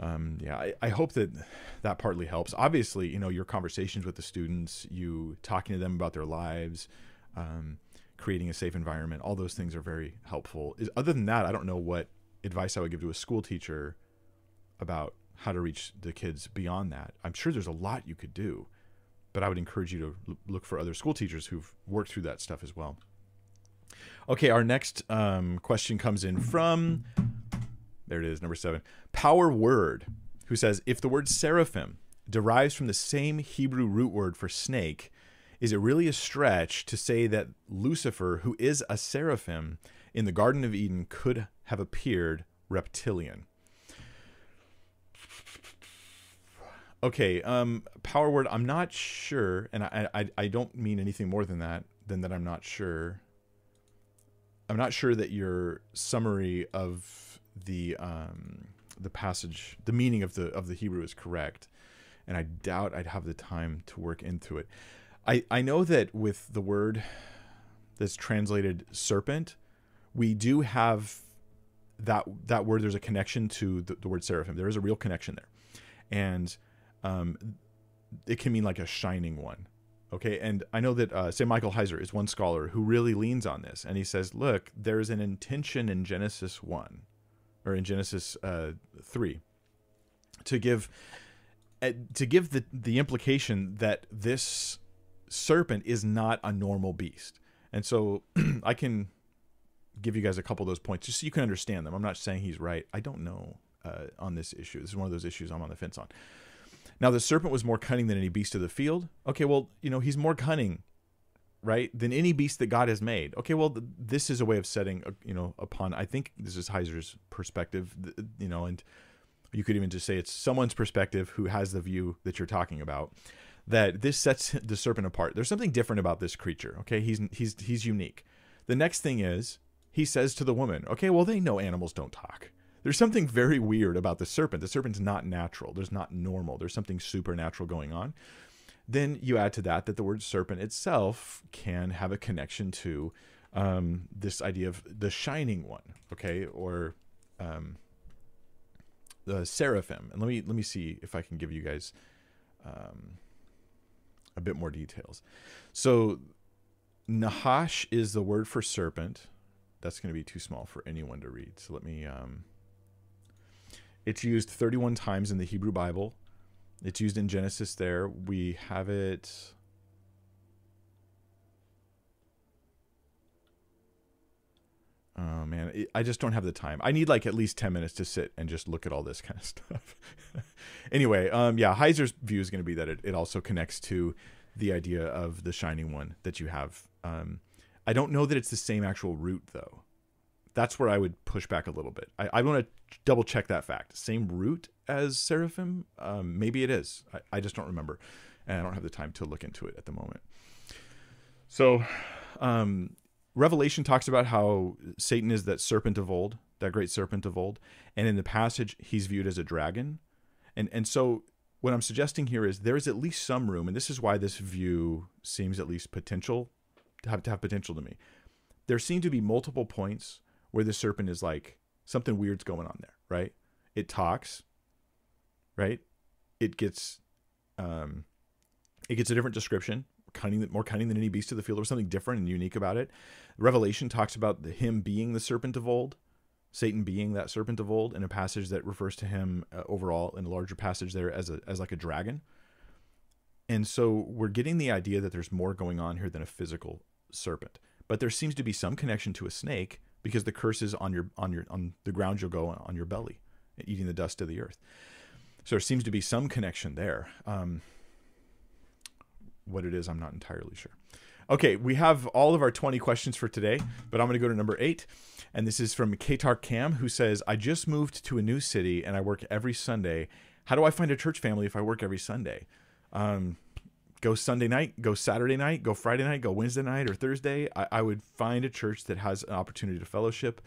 um, yeah, I, I, hope that that partly helps. Obviously, you know, your conversations with the students, you talking to them about their lives, um, creating a safe environment, all those things are very helpful. Is, other than that, I don't know what advice I would give to a school teacher about how to reach the kids beyond that. I'm sure there's a lot you could do, but I would encourage you to look for other school teachers who've worked through that stuff as well. Okay, our next um, question comes in from there it is, number seven. Power Word, who says if the word seraphim derives from the same Hebrew root word for snake, is it really a stretch to say that Lucifer, who is a seraphim in the Garden of Eden, could have appeared reptilian? Okay, um, power word. I'm not sure, and I, I I don't mean anything more than that. Than that, I'm not sure. I'm not sure that your summary of the um, the passage, the meaning of the of the Hebrew is correct, and I doubt I'd have the time to work into it. I I know that with the word that's translated serpent, we do have that that word. There's a connection to the, the word seraphim. There is a real connection there, and um, it can mean like a shining one. Okay, and I know that uh, St. Michael Heiser is one scholar who really leans on this, and he says, "Look, there's an intention in Genesis one or in Genesis uh, three, to give uh, to give the the implication that this serpent is not a normal beast. And so I can give you guys a couple of those points just so you can understand them. I'm not saying he's right. I don't know uh, on this issue. This is one of those issues I'm on the fence on. Now, the serpent was more cunning than any beast of the field. Okay, well, you know, he's more cunning, right, than any beast that God has made. Okay, well, th- this is a way of setting, you know, upon, I think this is Heiser's perspective, you know, and you could even just say it's someone's perspective who has the view that you're talking about that this sets the serpent apart. There's something different about this creature. Okay, he's he's he's unique. The next thing is he says to the woman, "Okay, well they know animals don't talk." There's something very weird about the serpent. The serpent's not natural. There's not normal. There's something supernatural going on. Then you add to that that the word serpent itself can have a connection to um, this idea of the shining one, okay, or um, the seraphim. And let me let me see if I can give you guys um, a bit more details. So Nahash is the word for serpent. That's going to be too small for anyone to read. So let me. Um, it's used 31 times in the Hebrew Bible. It's used in Genesis. There we have it. Oh man, I just don't have the time. I need like at least 10 minutes to sit and just look at all this kind of stuff. anyway, um yeah, Heiser's view is going to be that it, it also connects to the idea of the shining one that you have. Um I don't know that it's the same actual root though. That's where I would push back a little bit. I, I want to double check that fact. Same root as seraphim? Um, maybe it is. I, I just don't remember. And I don't have the time to look into it at the moment. So, um, Revelation talks about how Satan is that serpent of old, that great serpent of old, and in the passage he's viewed as a dragon. And and so what I'm suggesting here is there is at least some room, and this is why this view seems at least potential to have to have potential to me. There seem to be multiple points where the serpent is like something weird's going on there, right? It talks, right? It gets um it gets a different description cunning, more cunning than any beast of the field. Was something different and unique about it. Revelation talks about the, him being the serpent of old, Satan being that serpent of old, in a passage that refers to him uh, overall in a larger passage there as a as like a dragon. And so we're getting the idea that there's more going on here than a physical serpent, but there seems to be some connection to a snake because the curse is on your on your on the ground you'll go on your belly, eating the dust of the earth. So there seems to be some connection there. Um, what it is, I'm not entirely sure. Okay, we have all of our 20 questions for today, but I'm going to go to number eight. And this is from Katar Cam, who says, I just moved to a new city and I work every Sunday. How do I find a church family if I work every Sunday? Um, go Sunday night, go Saturday night, go Friday night, go Wednesday night or Thursday. I, I would find a church that has an opportunity to fellowship.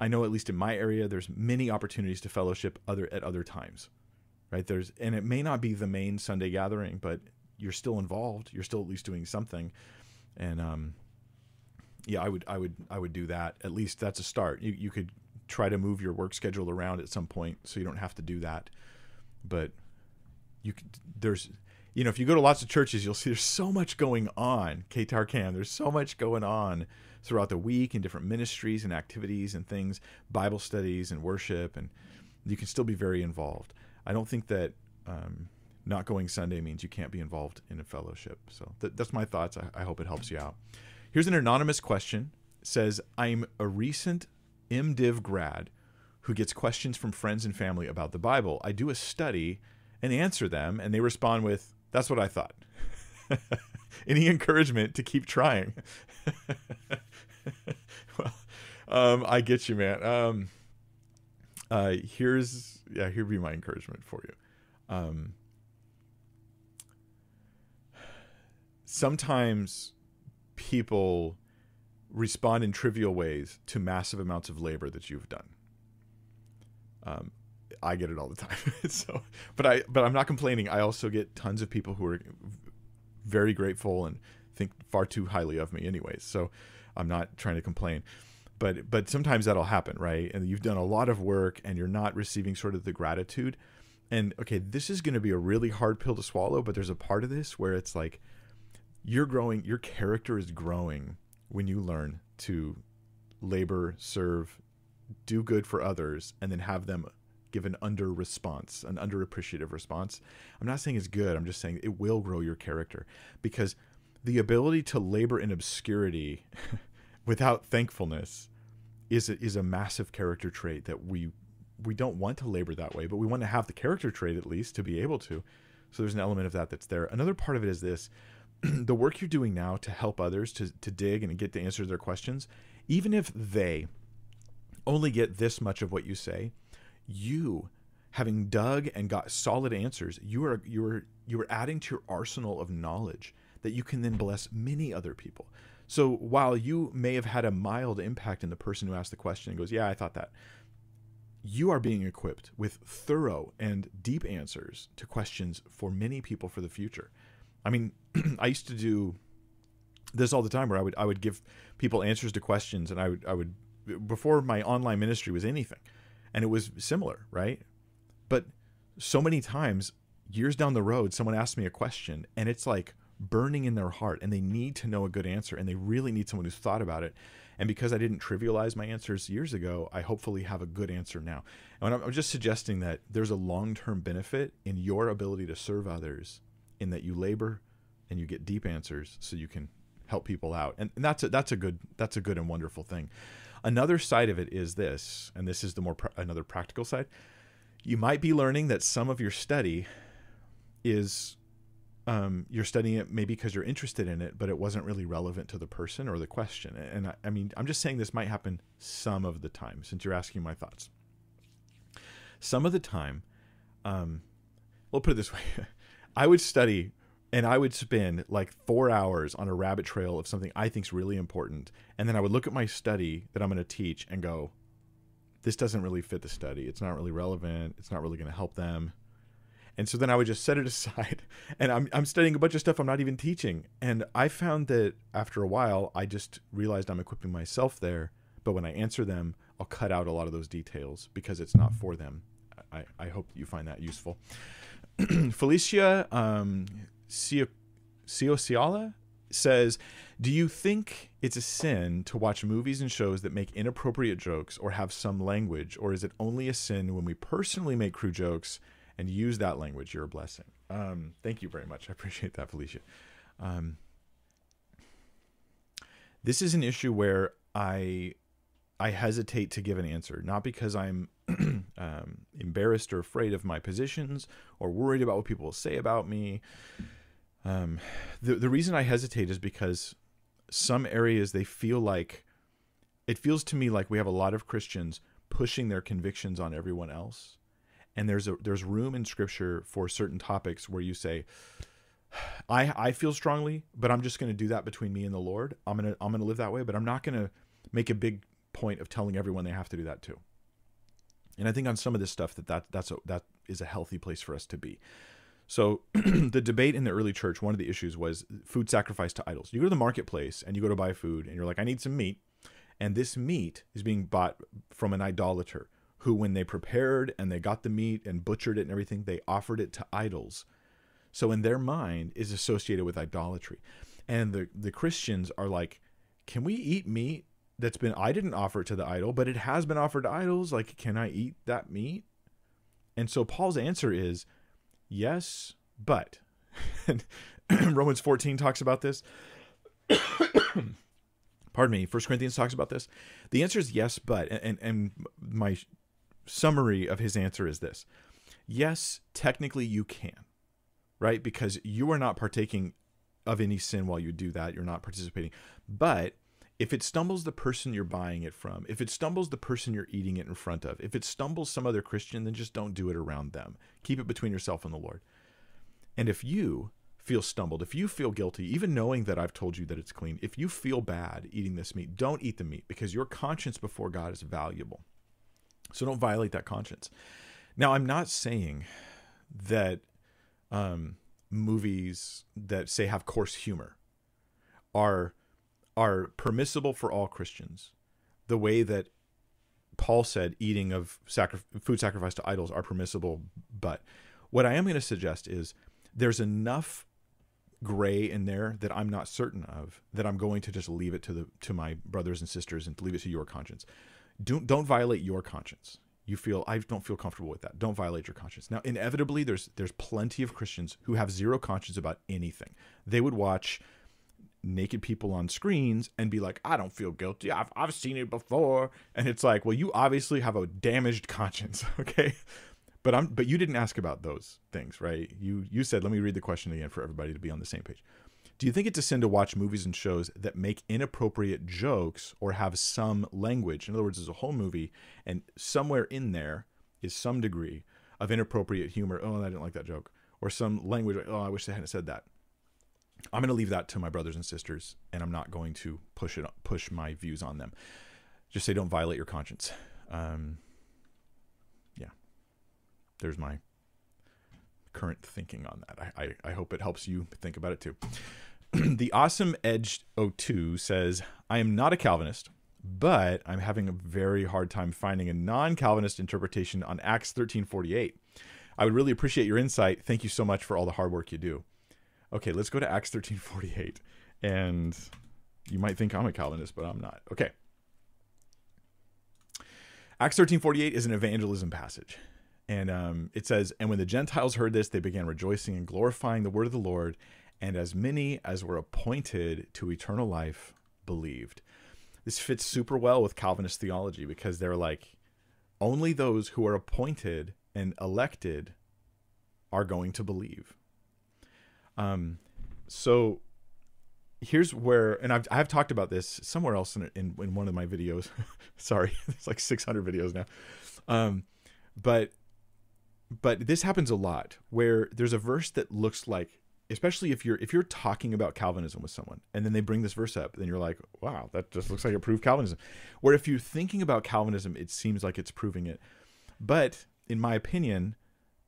I know at least in my area, there's many opportunities to fellowship other at other times, right? There's and it may not be the main Sunday gathering, but you're still involved. You're still at least doing something, and um, yeah, I would I would I would do that. At least that's a start. You you could try to move your work schedule around at some point so you don't have to do that, but you could, there's you know if you go to lots of churches you'll see there's so much going on. Qatar Cam, there's so much going on throughout the week in different ministries and activities and things, Bible studies and worship, and you can still be very involved. I don't think that um, not going Sunday means you can't be involved in a fellowship. So th- that's my thoughts. I-, I hope it helps you out. Here's an anonymous question. It says I'm a recent MDiv grad who gets questions from friends and family about the Bible. I do a study and answer them, and they respond with, "That's what I thought." Any encouragement to keep trying? well, um, I get you, man. Um, uh, here's yeah, here be my encouragement for you. Um, sometimes people respond in trivial ways to massive amounts of labor that you've done. Um, I get it all the time. so, but I, but I'm not complaining. I also get tons of people who are very grateful and think far too highly of me, anyways. So, I'm not trying to complain. But, but sometimes that'll happen, right? And you've done a lot of work and you're not receiving sort of the gratitude. And okay, this is going to be a really hard pill to swallow, but there's a part of this where it's like, you're growing your character is growing when you learn to labor serve do good for others and then have them give an under response, an underappreciative response. I'm not saying it's good. I'm just saying it will grow your character because the ability to labor in obscurity without thankfulness is a, is a massive character trait that we we don't want to labor that way, but we want to have the character trait at least to be able to. So there's an element of that that's there. Another part of it is this the work you're doing now to help others to, to dig and get the answers to their questions, even if they only get this much of what you say, you having dug and got solid answers, you are you are you are adding to your arsenal of knowledge that you can then bless many other people. So while you may have had a mild impact in the person who asked the question and goes, "Yeah, I thought that," you are being equipped with thorough and deep answers to questions for many people for the future. I mean, I used to do this all the time where I would I would give people answers to questions and I would I would before my online ministry was anything and it was similar, right? But so many times years down the road someone asks me a question and it's like burning in their heart and they need to know a good answer and they really need someone who's thought about it and because I didn't trivialize my answers years ago, I hopefully have a good answer now. And I'm just suggesting that there's a long term benefit in your ability to serve others, in that you labor and you get deep answers so you can help people out. And, that's a, that's a good that's a good and wonderful thing. Another side of it is this, and this is the more pra- another practical side. You might be learning that some of your study is um, you're studying it maybe because you're interested in it, but it wasn't really relevant to the person or the question. And I, I, mean, I'm just saying this might happen some of the time since you're asking my thoughts. Some of the time, um, we'll put it this way I would study and I would spend like four hours on a rabbit trail of something I think is really important. And then I would look at my study that I'm going to teach and go, this doesn't really fit the study. It's not really relevant. It's not really going to help them and so then I would just set it aside and I'm, I'm studying a bunch of stuff I'm not even teaching. And I found that after a while, I just realized I'm equipping myself there. But when I answer them, I'll cut out a lot of those details because it's not for them. I, I hope you find that useful. Felicia um, Ciociala says, Do you think it's a sin to watch movies and shows that make inappropriate jokes or have some language? Or is it only a sin when we personally make crude jokes and use that language, you're a blessing. Um, thank you very much. I appreciate that, Felicia. Um, this is an issue where I I hesitate to give an answer, not because I'm um, embarrassed or afraid of my positions or worried about what people will say about me. Um, the the reason I hesitate is because some areas they feel like it feels to me like we have a lot of Christians pushing their convictions on everyone else and there's a there's room in scripture for certain topics where you say I I feel strongly, but I'm just going to do that between me and the Lord. I'm going to I'm going to live that way, but I'm not going to make a big point of telling everyone they have to do that too. And I think on some of this stuff that that that's a, that is a healthy place for us to be. So the debate in the early church, one of the issues was food sacrifice to idols. You go to the marketplace and you go to buy food and you're like I need some meat, and this meat is being bought from an idolater who, when they prepared and they got the meat and butchered it and everything, they offered it to idols. So in their mind is associated with idolatry. And the, the Christians are like, can we eat meat that's been, I didn't offer it to the idol, but it has been offered to idols? Like, can I eat that meat? And so Paul's answer is yes, but. Romans 14 talks about this. Pardon me. First Corinthians talks about this. The answer is yes, but. And, and my summary of his answer is this yes, technically you can, right? Because you are not partaking of any sin while you do that. You're not participating. But if it stumbles the person you're buying it from, if it stumbles the person you're eating it in front of, if it stumbles some other Christian, then just don't do it around them. Keep it between yourself and the Lord. And if you feel stumbled, if you feel guilty, even knowing that I've told you that it's clean, if you feel bad eating this meat, don't eat the meat because your conscience before God is valuable. So don't violate that conscience. Now, I'm not saying that um, movies that say have coarse humor are are permissible for all Christians, the way that Paul said eating of sacri- food sacrificed to idols are permissible. But what I am going to suggest is there's enough gray in there that I'm not certain of that I'm going to just leave it to the to my brothers and sisters and leave it to your conscience don't don't violate your conscience. You feel I don't feel comfortable with that. Don't violate your conscience. Now, inevitably, there's there's plenty of Christians who have zero conscience about anything. They would watch naked people on screens and be like, I don't feel guilty. I've, I've seen it before. And it's like, well, you obviously have a damaged conscience. Okay. But I'm, but you didn't ask about those things, right? You, you said, let me read the question again for everybody to be on the same page. Do you think it's a sin to watch movies and shows that make inappropriate jokes or have some language? In other words, there's a whole movie and somewhere in there is some degree of inappropriate humor. Oh, I didn't like that joke. Or some language. Oh, I wish they hadn't said that I'm going to leave that to my brothers and sisters, and I'm not going to push it push my views on them. Just say don't violate your conscience. Um, yeah, there's my current thinking on that. I, I, I hope it helps you think about it too. the awesome Edge 02 says, I am not a Calvinist, but I'm having a very hard time finding a non-Calvinist interpretation on Acts 13:48. I would really appreciate your insight. Thank you so much for all the hard work you do. Okay, let's go to Acts 13:48 and you might think I'm a Calvinist, but I'm not. Okay. Acts 13:48 is an evangelism passage. And um, it says, And when the Gentiles heard this, they began rejoicing and glorifying the word of the Lord, and as many as were appointed to eternal life believed. This fits super well with Calvinist theology because they're like, only those who are appointed and elected are going to believe. Um, so here's where, and I've I've talked about this somewhere else in in, in one of my videos. Sorry, it's like 600 videos now. Um, but but this happens a lot where there's a verse that looks like especially if you're if you're talking about calvinism with someone and then they bring this verse up then you're like wow that just looks like it proved calvinism where if you're thinking about calvinism it seems like it's proving it but in my opinion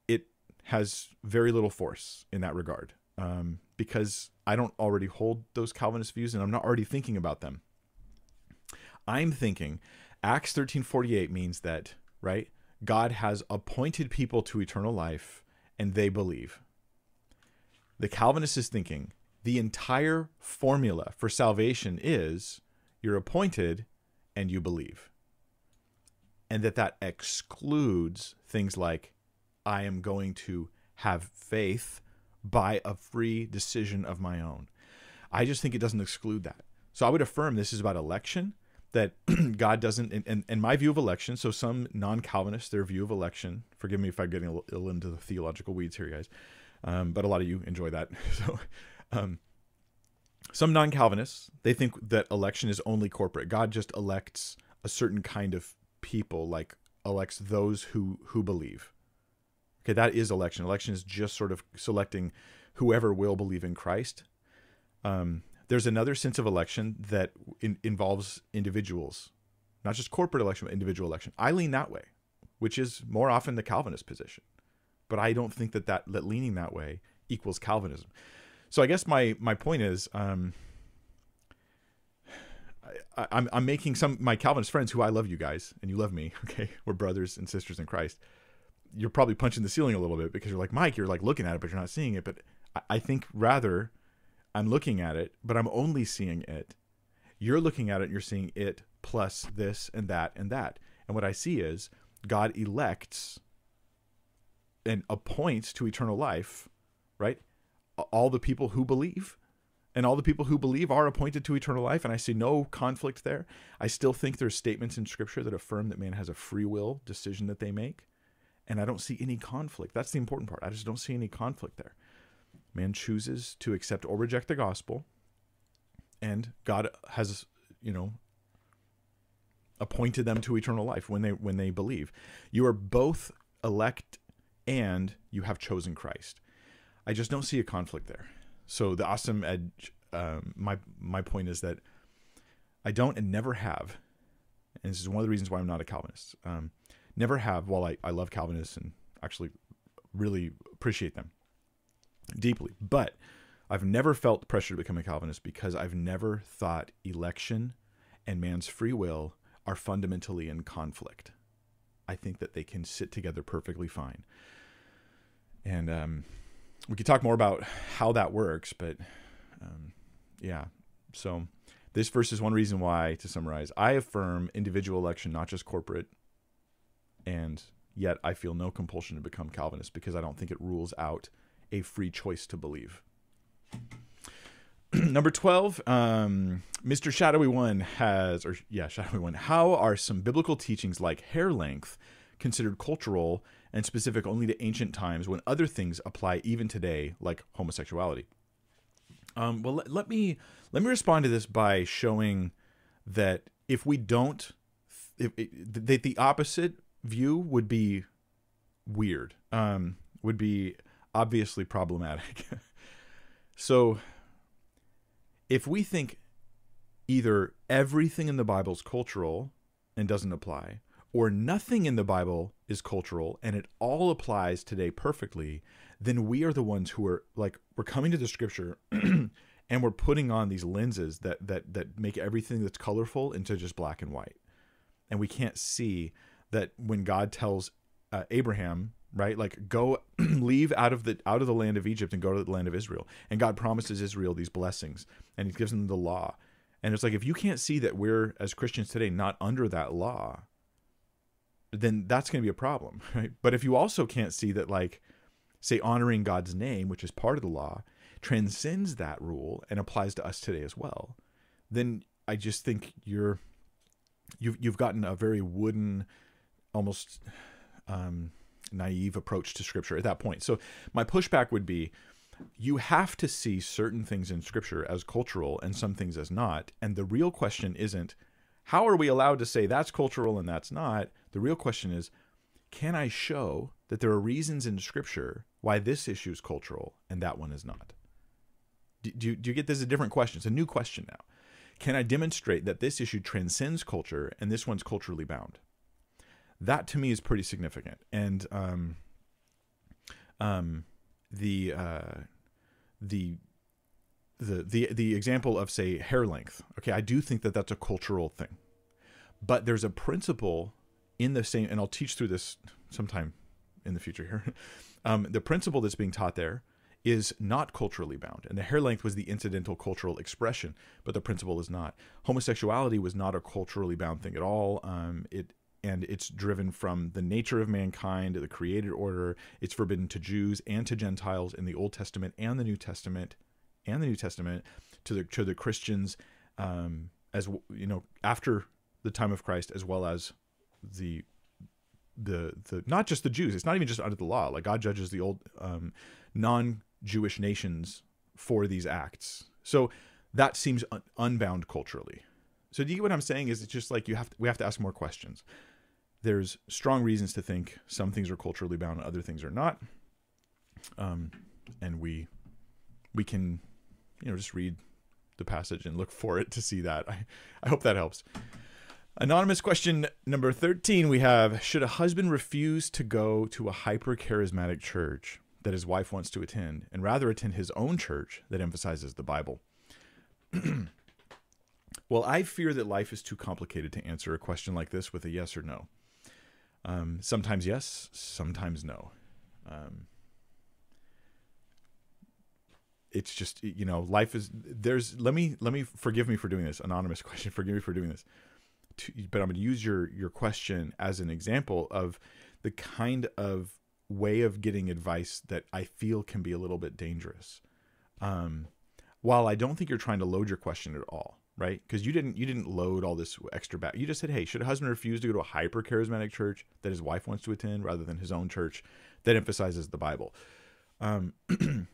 it has very little force in that regard um, because I don't already hold those Calvinist views and I'm not already thinking about them. I'm thinking Acts 13:48 means that, right? God has appointed people to eternal life and they believe. The Calvinist is thinking the entire formula for salvation is you're appointed and you believe. And that that excludes things like I am going to have faith by a free decision of my own. I just think it doesn't exclude that. So I would affirm this is about election, that God doesn't, and, and, my view of election, so some non Calvinists, their view of election, forgive me if I'm getting a little into the theological weeds here, guys, um, but a lot of you enjoy that. So, um, some non Calvinists, they think that election is only corporate. God just elects a certain kind of people, like elects those who who believe. Okay, that is election. Election is just sort of selecting whoever will believe in Christ. Um, there's another sense of election that in, involves individuals, not just corporate election, but individual election. I lean that way, which is more often the Calvinist position. But I don't think that that, that leaning that way equals Calvinism. So I guess my my point is, um, I, I'm I'm making some my Calvinist friends who I love you guys and you love me. Okay, we're brothers and sisters in Christ you're probably punching the ceiling a little bit because you're like Mike, you're like looking at it, but you're not seeing it. But I think rather I'm looking at it, but I'm only seeing it. You're looking at it you're seeing it plus this and that and that. And what I see is God elects and appoints to eternal life, right? All the people who believe. And all the people who believe are appointed to eternal life. And I see no conflict there. I still think there's statements in Scripture that affirm that man has a free will decision that they make and I don't see any conflict. That's the important part. I just don't see any conflict there. Man chooses to accept or reject the gospel, and God has, you know, appointed them to eternal life when they when they believe. You are both elect and you have chosen Christ. I just don't see a conflict there. So the awesome edge. Um, my my point is that I don't and never have, and this is one of the reasons why I'm not a Calvinist. Um, never have. While I, I love Calvinists and actually really appreciate them deeply, but I've never felt pressure to become a Calvinist because I've never thought election and man's free will are fundamentally in conflict. I think that they can sit together perfectly fine. And um, we could talk more about how that works, but um, yeah. So This verse is one reason why, to summarize, I affirm individual election, not just corporate, and yet I feel no compulsion to become Calvinist because I don't think it rules out a free choice to believe. Number 12, um, Mr. Shadowy One has, or yeah, Shadowy One, how are some biblical teachings like hair length considered cultural and specific only to ancient times when other things apply even today, like homosexuality? Um, well, let, let me let me respond to this by showing that if we don't, if, that the opposite view would be weird, um, would be obviously problematic. so if we think either everything in the Bible is cultural and doesn't apply, or nothing in the Bible is cultural and it all applies today perfectly, then we are the ones who are like we're coming to the scripture and we're putting on these lenses that that that make everything that's colorful into just black and white. And we can't see that when God tells uh, Abraham right like go leave out of the out of the land of egypt and go to the land of israel. And god promises israel these blessings and he gives them the law. And it's like if you can't see that we're as christians today not under that law then that's going to be a problem right? But if you also can't see that like say honoring god's name which is part of the law transcends that rule and applies to us today as well then i just think you're you've you've gotten a very wooden almost um naive approach to scripture at that point. So my pushback would be you have to see certain things in scripture as cultural and some things as not. And the real question isn't how are we allowed to say that's cultural and that's not? The real question is can I show that there are reasons in scripture why this issue is cultural and that one is not? Do, do, do you get this is a different question? It's a new question now. Can I demonstrate that this issue transcends culture and this one's culturally bound? That to me is pretty significant. And um, um, the uh, the the the the example of say hair length. Okay, I do think that that's a cultural thing, but there's a principle in the same, and I'll teach through this sometime in the future here. um, the principle that's being taught there is not culturally bound. And the hair length was the incidental cultural expression, but the principle is not. Homosexuality was not a culturally bound thing at all. Um, it and it's driven from the nature of mankind, the created order. It's forbidden to Jews and to Gentiles in the Old Testament and the New Testament, and the New Testament to the to the Christians, um, as you know, after the time of Christ, as well as the the the not just the Jews. It's not even just under the law. Like God judges the old um, non-Jewish nations for these acts. So that seems un- unbound culturally. So do you get what I'm saying? Is it's just like you have to, we have to ask more questions there's strong reasons to think some things are culturally bound and other things are not. Um, and we we can you know just read the passage and look for it to see that. I, I hope that helps. Anonymous question number 13 we have should a husband refuse to go to a hyper charismatic church that his wife wants to attend and rather attend his own church that emphasizes the Bible? well, I fear that life is too complicated to answer a question like this with a yes or no. Um, sometimes yes, sometimes no. Um, it's just you know life is there's let me let me forgive me for doing this. Anonymous question forgive me for doing this. To, but i'm going to use your your question as an example of the kind of way of getting advice that i feel can be a little bit dangerous. Um, while i don't think you're trying to load your question at all right? Because you didn't you didn't load all this extra back. You just said, hey, should a husband refuse to go to a hyper charismatic church that his wife wants to attend rather than his own church that emphasizes the Bible? Um,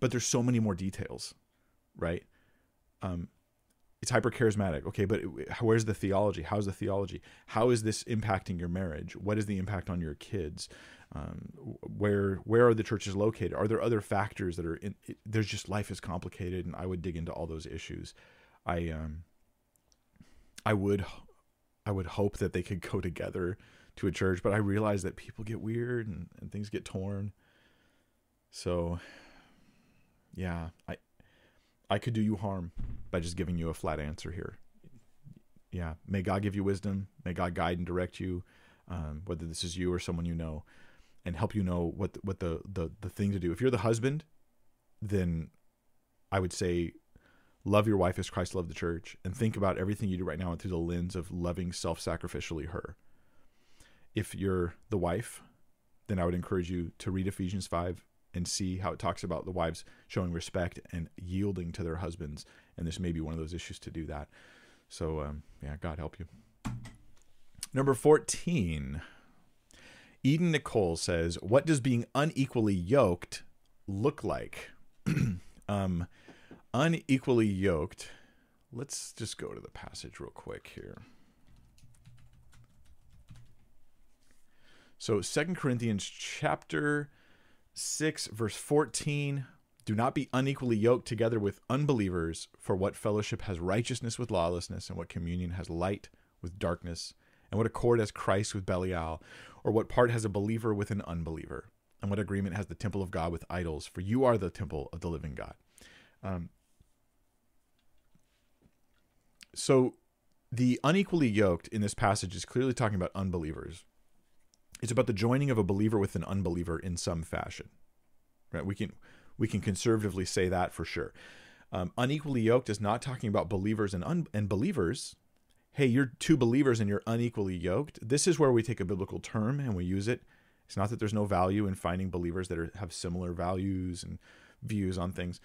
but there's so many more details, right? Um, it's hyper charismatic, okay, but where's the theology? How's the theology? How is this impacting your marriage? What is the impact on your kids? Um, where where are the churches located? Are there other factors that are in? It, there's just life is complicated, and I would dig into all those issues. I um I would I would hope that they could go together to a church, but I realize that people get weird and, and things get torn. So yeah, I I could do you harm by just giving you a flat answer here. Yeah, may God give you wisdom. May God guide and direct you, um, whether this is you or someone you know, and help you know what what the, the the thing to do. If you're the husband, then I would say love your wife as Christ loved the church, and think about everything you do right now through the lens of loving self sacrificially her. If you're the wife, then I would encourage you to read Ephesians 5 and see how it talks about the wives showing respect and yielding to their husbands. And this may be one of those issues to do that. So, um, yeah, God help you. Number 14. Eden Nicole says, What does being unequally yoked look like? um, unequally yoked. Let's just go to the passage real quick here. So, Second Corinthians chapter 6, verse 14. Do not be unequally yoked together with unbelievers, for what fellowship has righteousness with lawlessness, and what communion has light with darkness, and what accord has Christ with Belial, or what part has a believer with an unbeliever, and what agreement has the temple of God with idols, for you are the temple of the living God. Um, so the unequally yoked in this passage is clearly talking about unbelievers. It's about the joining of a believer with an unbeliever in some fashion. Right? We can we can conservatively say that for sure. Um, unequally yoked is not talking about believers and un- and believers. Hey, you're two believers and you're unequally yoked. This is where we take a biblical term and we use it. It's not that there's no value in finding believers that are, have similar values and views on things,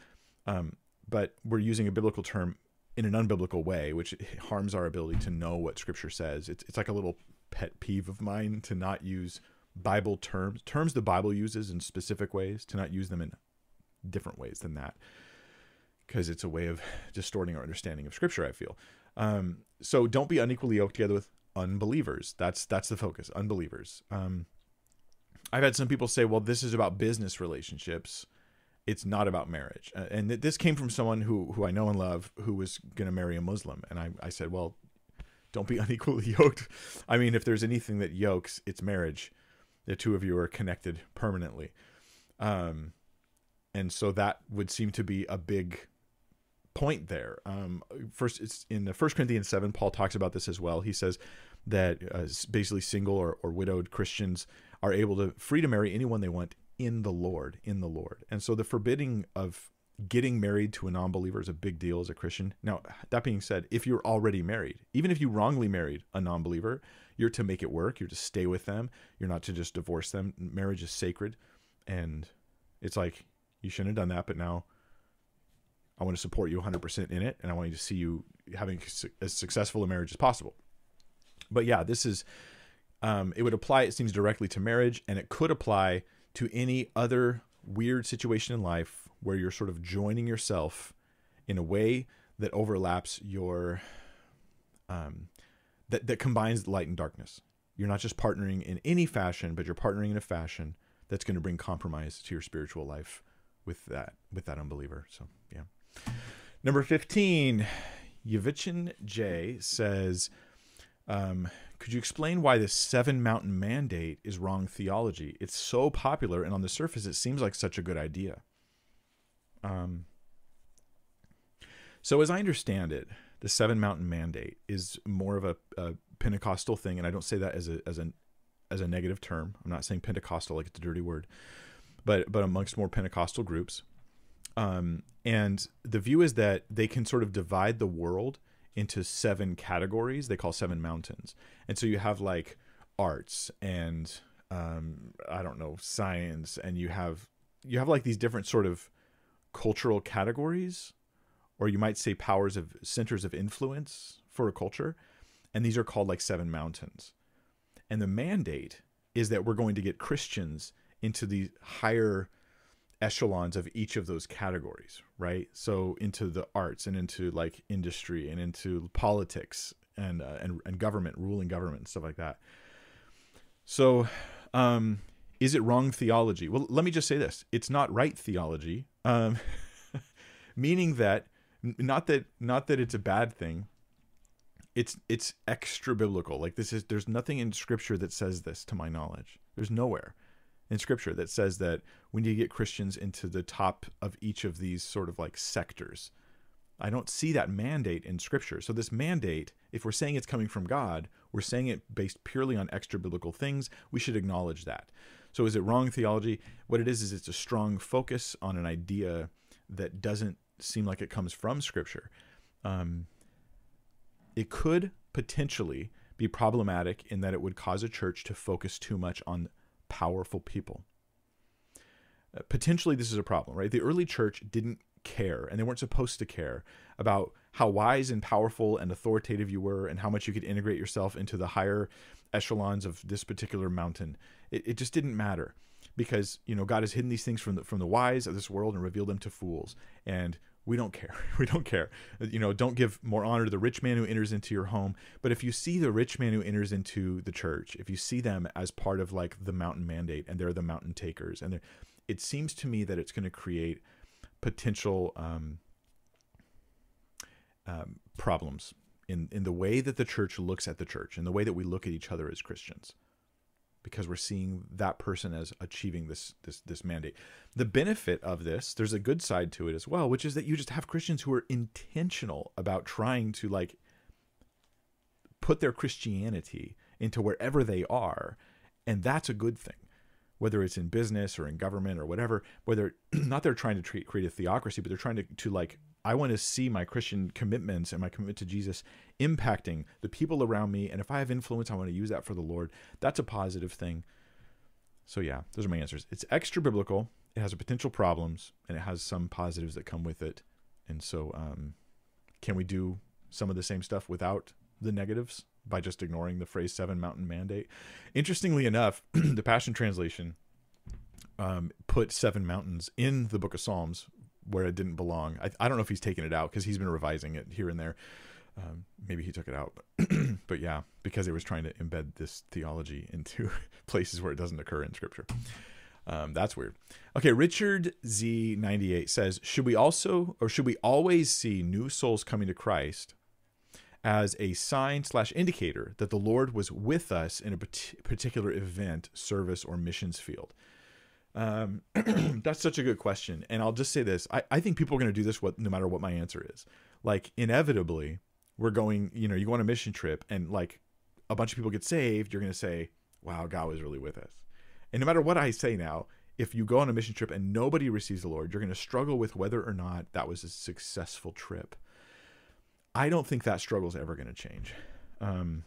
um, but we're using a biblical term in an unbiblical way, which harms our ability to know what Scripture says. It's it's like a little pet peeve of mine to not use Bible terms, terms the Bible uses in specific ways, to not use them in different ways than that, because it's a way of distorting our understanding of Scripture. I feel. Um, so don't be unequally yoked together with unbelievers. That's that's the focus. Unbelievers. Um, I've had some people say, "Well, this is about business relationships." It's not about marriage. And this came from someone who who I know and love who was going to marry a Muslim, and I I said, well, don't be unequally yoked. I mean, if there's anything that yokes, it's marriage. The two of you are connected permanently. Um, and so that would seem to be a big point there. Um, first, it's in the First Corinthians seven. Paul talks about this as well. He says that uh, basically single or, or widowed Christians are able to free to marry anyone they want in the Lord, in the Lord. And so the forbidding of getting married to a non-believer is a big deal as a Christian. Now, that being said, if you're already married, even if you wrongly married a non-believer, you're to make it work. You're to stay with them. You're not to just divorce them. Marriage is sacred, and it's like you shouldn't have done that, but now I want to support you 100% in it, and I want you to see you having as successful a marriage as possible. But yeah, this is um, it would apply. It seems directly to marriage, and it could apply to any other weird situation in life where you're sort of joining yourself in a way that overlaps your um, that that combines light and darkness. You're not just partnering in any fashion, but you're partnering in a fashion that's going to bring compromise to your spiritual life with that with that unbeliever. So yeah. Number fifteen, Yavichin J says, um, could you explain why the seven mountain mandate is wrong theology? It's so popular, and on the surface, it seems like such a good idea. Um, so, as I understand it, the Seven Mountain Mandate is more of a, a, Pentecostal thing, and I don't say that as a as a as a negative term. I'm not saying Pentecostal like it's a dirty word, but but amongst more Pentecostal groups, um, and the view is that they can sort of divide the world into seven categories. They call seven mountains, and so you have like arts and um, I don't know science, and you have you have like these different sort of cultural categories, or you might say powers of centers of influence for a culture. And these are called like seven mountains. And the mandate is that we're going to get Christians into the higher echelons of each of those categories, right? So into the arts and into like industry and into politics and uh, and and government, ruling government, and stuff like that. So, um, is it wrong theology? Well, let me just say this: it's not right theology um, meaning that not that not that it's a bad thing. It's it's extra biblical. Like this is there's nothing in Scripture that says this, to my knowledge. There's nowhere in Scripture that says that we need to get Christians into the top of each of these sort of like sectors. I don't see that mandate in Scripture. So this mandate, if we're saying it's coming from God, we're saying it based purely on extra biblical things. We should acknowledge that. So is it wrong theology? What it is is it's a strong focus on an idea that doesn't seem like it comes from Scripture, um, it could potentially be problematic in that it would cause a church to focus too much on powerful people. Uh, potentially, this is a problem, right? The early church didn't care, and they weren't supposed to care about how wise and powerful and authoritative you were and how much you could integrate yourself into the higher echelons of this particular mountain. It, it just didn't matter because you know God has hidden these things from the from the wise of this world and revealed them to fools. And we don't care. We don't care. You know, don't give more honor to the rich man who enters into your home. But if you see the rich man who enters into the church, if you see them as part of like the mountain mandate and they're the mountain takers, and it seems to me that it's going to create potential um, um, problems in in the way that the church looks at the church and the way that we look at each other as Christians because we're seeing that person as achieving this this this mandate. The benefit of this, there's a good side to it as well, which is that you just have Christians who are intentional about trying to like put their Christianity into wherever they are, and that's a good thing. Whether it's in business or in government or whatever, whether not they're trying to treat, create a theocracy, but they're trying to, to like I want to see my Christian commitments and my commitment to Jesus impacting the people around me. And if I have influence, I want to use that for the Lord. That's a positive thing. So, yeah, those are my answers. It's extra biblical, it has potential problems, and it has some positives that come with it. And so, um, can we do some of the same stuff without the negatives by just ignoring the phrase seven mountain mandate? Interestingly enough, the Passion Translation um, put seven mountains in the book of Psalms where it didn't belong. I, I don't know if he's taken it out because he's been revising it here and there. Um, maybe he took it out, but, yeah, because he was trying to embed this theology into places where it doesn't occur in Scripture. Um, that's weird. Okay, Richard Z98 says, should we also or should we always see new souls coming to Christ as a sign slash indicator that the Lord was with us in a particular event, service, or missions field? Um, that's such a good question. And I'll just say this I, I think people are going to do this what, no matter what my answer is. Like, inevitably, we're going, you know, you go on a mission trip and like a bunch of people get saved, you're going to say, wow, God was really with us. And no matter what I say now, if you go on a mission trip and nobody receives the Lord, you're going to struggle with whether or not that was a successful trip. I don't think that struggle is ever going to change. Um,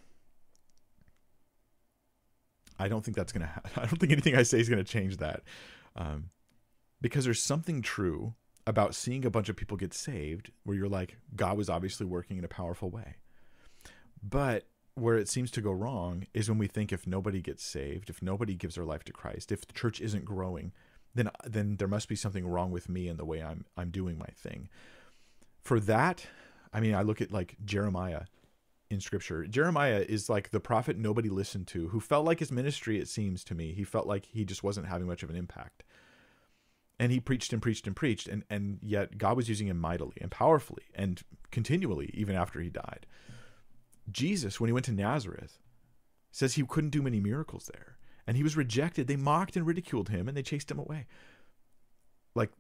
I don't think that's gonna. Ha- I don't think anything I say is gonna change that, um, because there's something true about seeing a bunch of people get saved, where you're like, God was obviously working in a powerful way. But where it seems to go wrong is when we think if nobody gets saved, if nobody gives their life to Christ, if the church isn't growing, then then there must be something wrong with me and the way I'm I'm doing my thing. For that, I mean, I look at like Jeremiah in scripture. Jeremiah is like the prophet nobody listened to, who felt like his ministry, it seems to me, he felt like he just wasn't having much of an impact. And he preached and preached and preached, and, and yet God was using him mightily and powerfully and continually, even after he died. Jesus, when he went to Nazareth, says he couldn't do many miracles there. And he was rejected. They mocked and ridiculed him and they chased him away. Like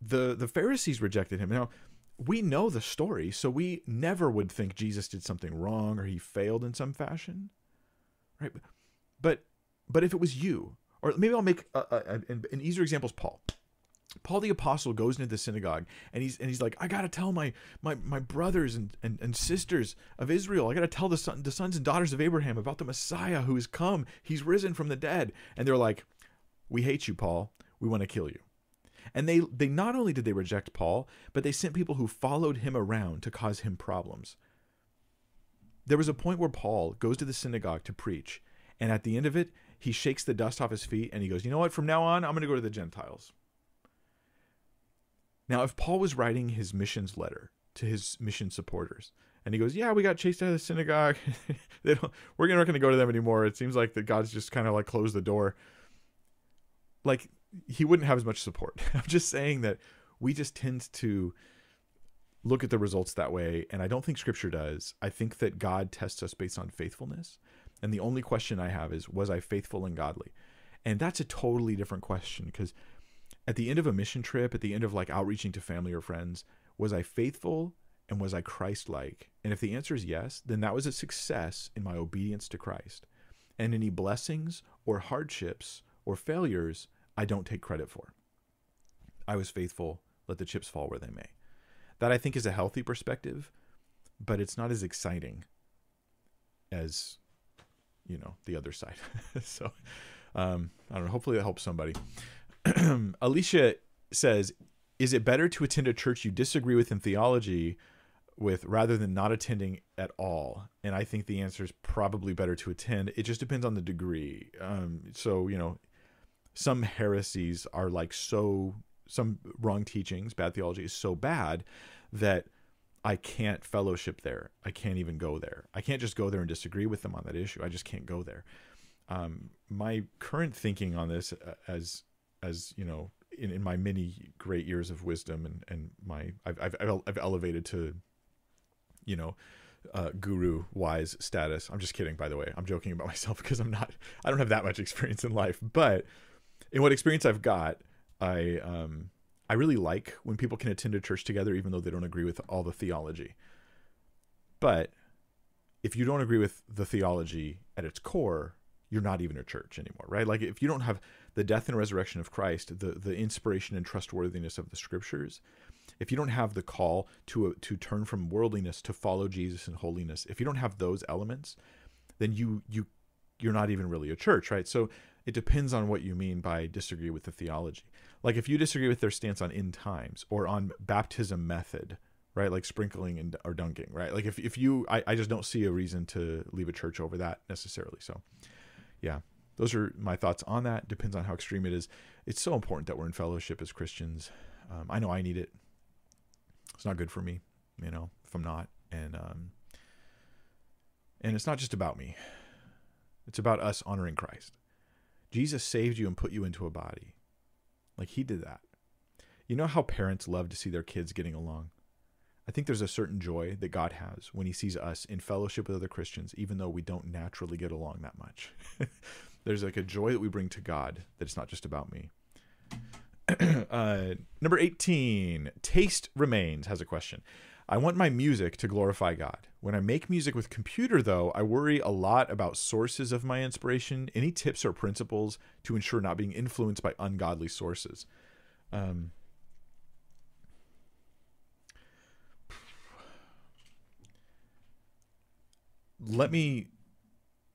the the Pharisees rejected him. Now, we know the story, so we never would think Jesus did something wrong or he failed in some fashion, right? But but if it was you, or maybe I'll make a, a, an, an easier example is Paul. Paul the apostle goes into the synagogue and he's and he's like, I gotta tell my my my brothers and, and, and sisters of Israel, I gotta tell the son, the sons and daughters of Abraham about the Messiah who has come. He's risen from the dead. And they're like, We hate you, Paul. We want to kill you. And they, they not only did they reject Paul, but they sent people who followed him around to cause him problems. There was a point where Paul goes to the synagogue to preach, and at the end of it, he shakes the dust off his feet and he goes, You know what? From now on, I'm going to go to the Gentiles. Now, if Paul was writing his missions letter to his mission supporters, and he goes, "Yeah, we got chased out of the synagogue. they don't, we're not going to go to them anymore. It seems like that God's just kind of like closed the door." Like he wouldn't have as much support. I'm just saying that we just tend to look at the results that way, and I don't think Scripture does. I think that God tests us based on faithfulness, and the only question I have is, was I faithful and godly? And that's a totally different question because at the end of a mission trip, at the end of like outreaching to family or friends, was I faithful and was I Christ like? And if the answer is yes, then that was a success in my obedience to Christ. And any blessings or hardships or failures I don't take credit for. I was faithful, let the chips fall where they may. That I think is a healthy perspective, but it's not as exciting as you know the other side. so um, I don't know. Hopefully that helps somebody. Alicia says, "Is it better to attend a church you disagree with in theology?" with rather than not attending at all and i think the answer is probably better to attend it just depends on the degree um, so you know some heresies are like so some wrong teachings bad theology is so bad that i can't fellowship there. I can't even go there. I can't just go there and disagree with them on that issue. I just can't go there. Um, my current thinking on this uh, as as you know in, in my many great years of wisdom and and my I've I've, I've elevated to you know uh, guru wise status. I'm just kidding by the way. I'm joking about myself because i'm not i don't have that much experience in life. But in what experience i've got i um i really like when people can attend a church together even though they don't agree with all the theology but if you don't agree with the theology at its core you're not even a church anymore right like if you don't have the death and resurrection of christ the the inspiration and trustworthiness of the scriptures if you don't have the call to to turn from worldliness to follow Jesus in holiness, if you don't have those elements, then you you you're not even really a church, right? So it depends on what you mean by disagree with the theology. Like if you disagree with their stance on end times or on baptism method, right? Like sprinkling and or dunking, right? Like if, if you I, I just don't see a reason to leave a church over that necessarily. So yeah. Those are my thoughts on that. Depends on how extreme it is. It's so important that we're in fellowship as Christians. Um, I know I need it it's not good for me, you know, if I'm not. And um and it's not just about me. It's about us honoring Christ. Jesus saved you and put you into a body. Like he did that. You know how parents love to see their kids getting along? I think there's a certain joy that God has when he sees us in fellowship with other Christians, even though we don't naturally get along that much. there's like a joy that we bring to God that it's not just about me. uh, number 18, Taste Remains has a question. I want my music to glorify God. When I make music with computer, though, I worry a lot about sources of my inspiration. Any tips or principles to ensure not being influenced by ungodly sources? Um, let me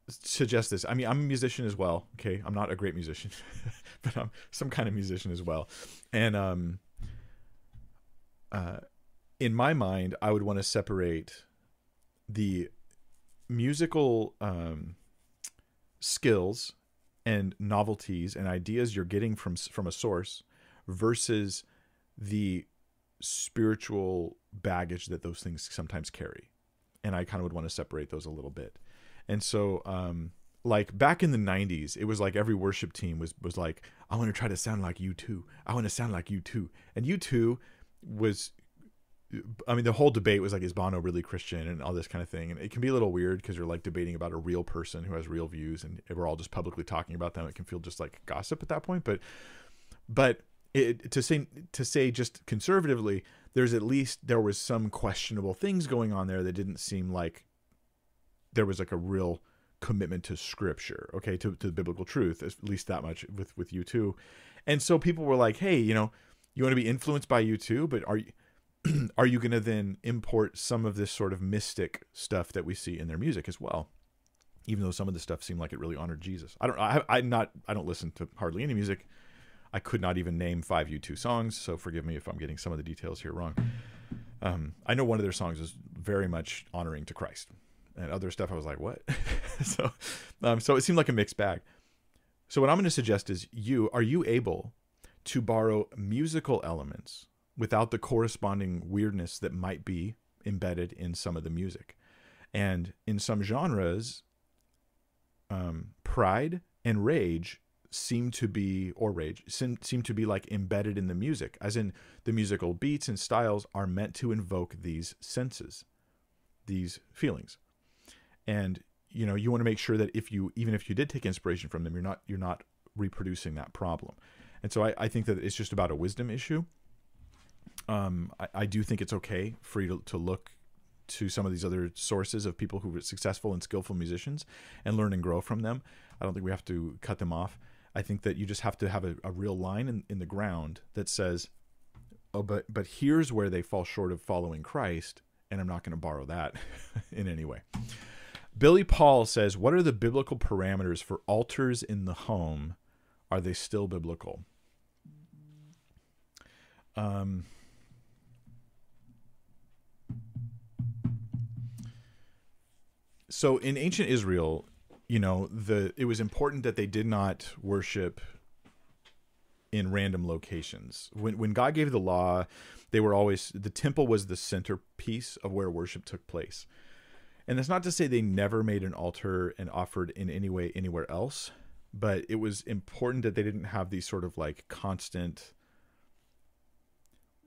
suggest this. I mean, I'm a musician as well. Okay, I'm not a great musician, but I'm some kind of musician as well. And um, uh, in my mind, I would want to separate the musical um, skills and novelties and ideas you're getting from from a source versus the spiritual baggage that those things sometimes carry. And I kind of would want to separate those a little bit. And so, um, like back in the 90s, it was like every worship team was was like, I want to try to sound like U2 I want to sound like U2 And U2 was I mean, the whole debate was like, is Bono really Christian and all this kind of thing. And it can be a little weird because you're like debating about a real person who has real views and we're all just publicly talking about them. It can feel just like gossip at that point. But, but it, to say, to say just conservatively, there's at least, there was some questionable things going on there that didn't seem like there was like a real commitment to scripture, okay, to, to biblical truth, at least that much with, with U2. And so people were like, hey, you know, you want to be influenced by U2, but are you, are you going to then import some of this sort of mystic stuff that we see in their music as well? Even though some of the stuff seemed like it really honored Jesus. I don't I, I'm not, I don't listen to hardly any music. I could not even name five U2 songs, so forgive me if I'm getting some of the details here wrong. Um, I know one of their songs is very much honoring to Christ and other stuff I was like, what? so, um, so it seemed like a mixed bag. So what I'm going to suggest is you are you able to borrow musical elements without the corresponding weirdness that might be embedded in some of the music, and in some genres, um, pride and rage seem to be or rage seem, seem to be like embedded in the music as in the musical beats and styles are meant to invoke these senses these feelings. And you know you want to make sure that if you even if you did take inspiration from them you're not you're not reproducing that problem. And so i, I think that it's just about a wisdom issue um, I, I do think it's okay for you to, to look to some of these other sources of people who are successful and skillful musicians and learn and grow from them i don't think we have to cut them off i think that you just have to have a, a real line in, in the ground that says oh, but but here's where they fall short of following Christ, and I'm not going to borrow that in any way. Billy Paul says, "What are the biblical parameters for altars in the home? Are they still biblical?" Um, so in ancient Israel, you know, the it was important that they did not worship in random locations. When when God gave the law, they were always the temple was the centerpiece of where worship took place. And that's not to say they never made an altar and offered in any way anywhere else, but it was important that they didn't have these sort of like constant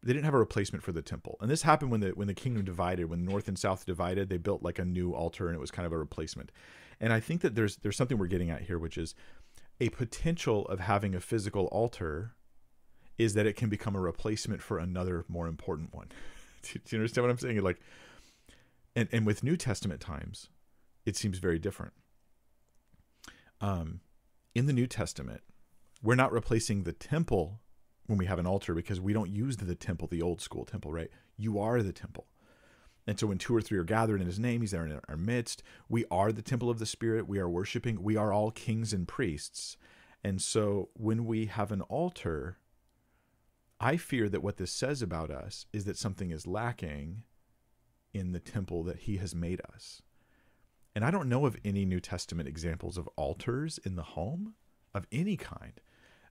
they didn't have a replacement for the temple. And this happened when the when the kingdom divided, when north and south divided, they built like a new altar and it was kind of a replacement. And I think that there's there's something we're getting at here which is a potential of having a physical altar is that it can become a replacement for another more important one. do, you understand what I'm saying? Like and and with New Testament times, it seems very different. Um in the New Testament, we're not replacing the temple when we have an altar because we don't use the temple, the old school temple, right? You are the temple. And so when two or three are gathered in his name, he's there in our midst. We are the temple of the Spirit. We are worshiping. We are all kings and priests. And so when we have an altar, I fear that what this says about us is that something is lacking in the temple that he has made us. And I don't know of any New Testament examples of altars in the home of any kind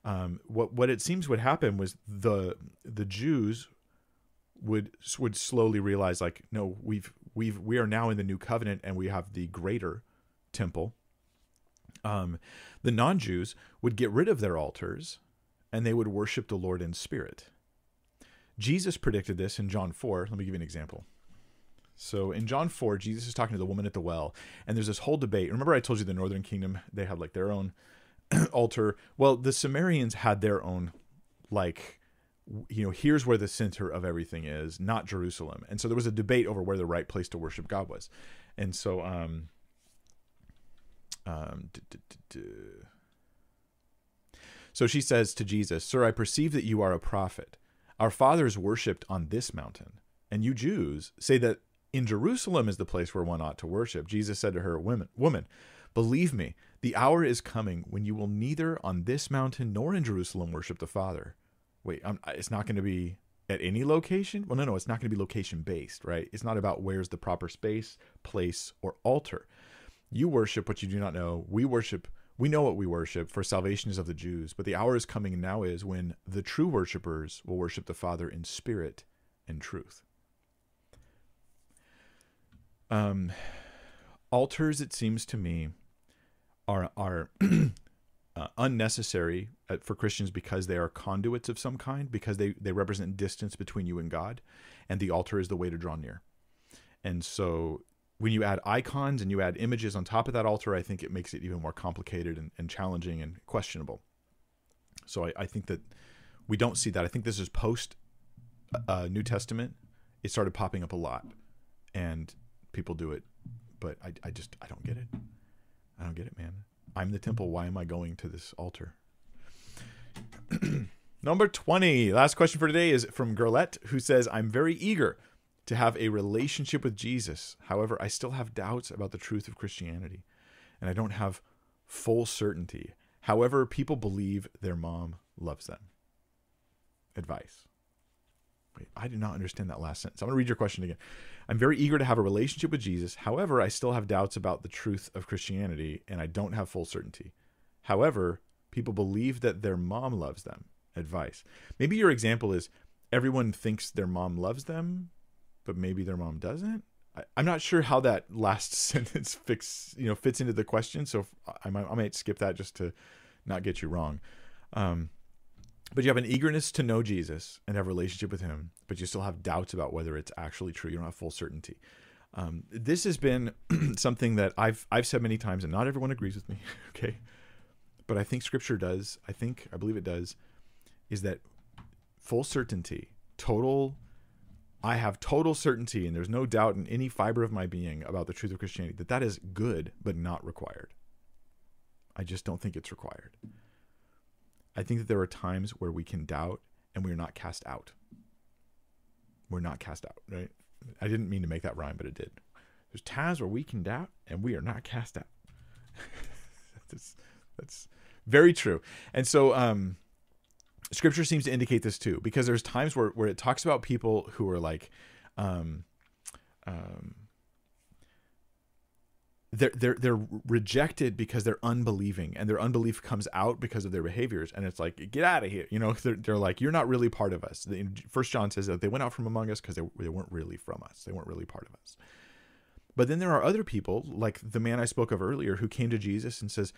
um, what what it seems would happen was the the Jews would would slowly realize like no we've we've we are now in the new covenant and we have the greater temple. Um, the non-jews would get rid of their altars and they would worship the lord in spirit. Jesus predicted this in john 4 let me give you an example. So in john 4 jesus is talking to the woman at the well and there's this whole debate. Remember i told you the northern kingdom they had like their own altar. Well, the Samaritans had their own, like, you know, here's where the center of everything is, not Jerusalem. And so there was a debate over where the right place to worship God was. And so, um, um, so she says to Jesus, Sir, I perceive that you are a prophet. Our fathers worshipped on this mountain, and you Jews say that in Jerusalem is the place where one ought to worship. Jesus said to her, Woman, woman, believe me, the hour is coming when you will neither on this mountain nor in Jerusalem worship the Father. Wait, I'm, it's not going to be at any location? Well, no, no, it's not going to be location based, right? It's not about where's the proper space, place, or altar. You worship what you do not know. We worship, we know what we worship, for salvation is of the Jews. But the hour is coming now is when the true worshipers will worship the Father in spirit and truth. Um, altars, it seems to me, are are uh, unnecessary uh, for Christians because they are conduits of some kind because they they represent distance between you and God, and the altar is the way to draw near. And so when you add icons and you add images on top of that altar, I think it makes it even more complicated and, and challenging and questionable. So I, I, think that we don't see that. I think this is post uh, New Testament. It started popping up a lot, and people do it, but I, I just I don't get it. I don't get it, man. I'm the temple. Why am I going to this altar? Number 20. Last question for today is from Gerlette, who says, I'm very eager to have a relationship with Jesus. However, I still have doubts about the truth of Christianity, and I don't have full certainty. However, people believe their mom loves them. Advice. Wait, I did not understand that last sentence. I'm going to read your question again. I'm very eager to have a relationship with Jesus. However, I still have doubts about the truth of Christianity and I don't have full certainty. However, people believe that their mom loves them. Advice. Maybe your example is everyone thinks their mom loves them, but maybe their mom doesn't. I, am not sure how that last sentence fix you know fits into the question, so I might, I might skip that just to not get you wrong. Um, but you have an eagerness to know Jesus and have a relationship with him, but you still have doubts about whether it's actually true. You don't have full certainty. Um, this has been something that I've I've said many times, and not everyone agrees with me. Okay, but I think Scripture does. I think I believe it does. Is that full certainty, total? I have total certainty, and there's no doubt in any fiber of my being about the truth of Christianity that that is good, but not required. I just don't think it's required. I think that there are times where we can doubt and we are not cast out. we're not cast out, right? I didn't mean to make that rhyme, but it did. There's times where we can doubt and we are not cast out. that's, that's very true. And so, um, scripture seems to indicate this too, because there's times where, where it talks about people who are like, um, um, they're they're they're rejected because they're unbelieving and their unbelief comes out because of their behaviors and it's like get out of here you know? They're, they're like you're not really part of us. First john says that they went out from among us because they, they weren't really from us. They weren't really part of us. But then there are other people like the man i spoke of earlier who came to jesus and says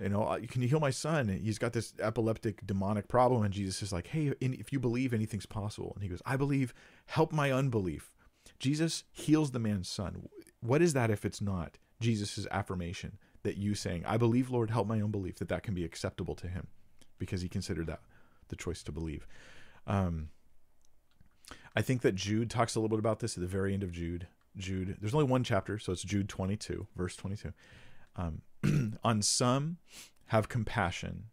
you know can you heal my son? He's got this epileptic demonic problem and jesus is like hey if you believe anything's possible. And he goes i believe. Help my unbelief. Jesus heals the man's son. What is that if it's not Jesus' affirmation that you saying, I believe, Lord, help my own unbelief, that that can be acceptable to him because he considered that the choice to believe. Um, I think that Jude talks a little bit about this at the very end of Jude. Jude, there's only one chapter, so it's Jude 22, verse 22. Um, on some have compassion,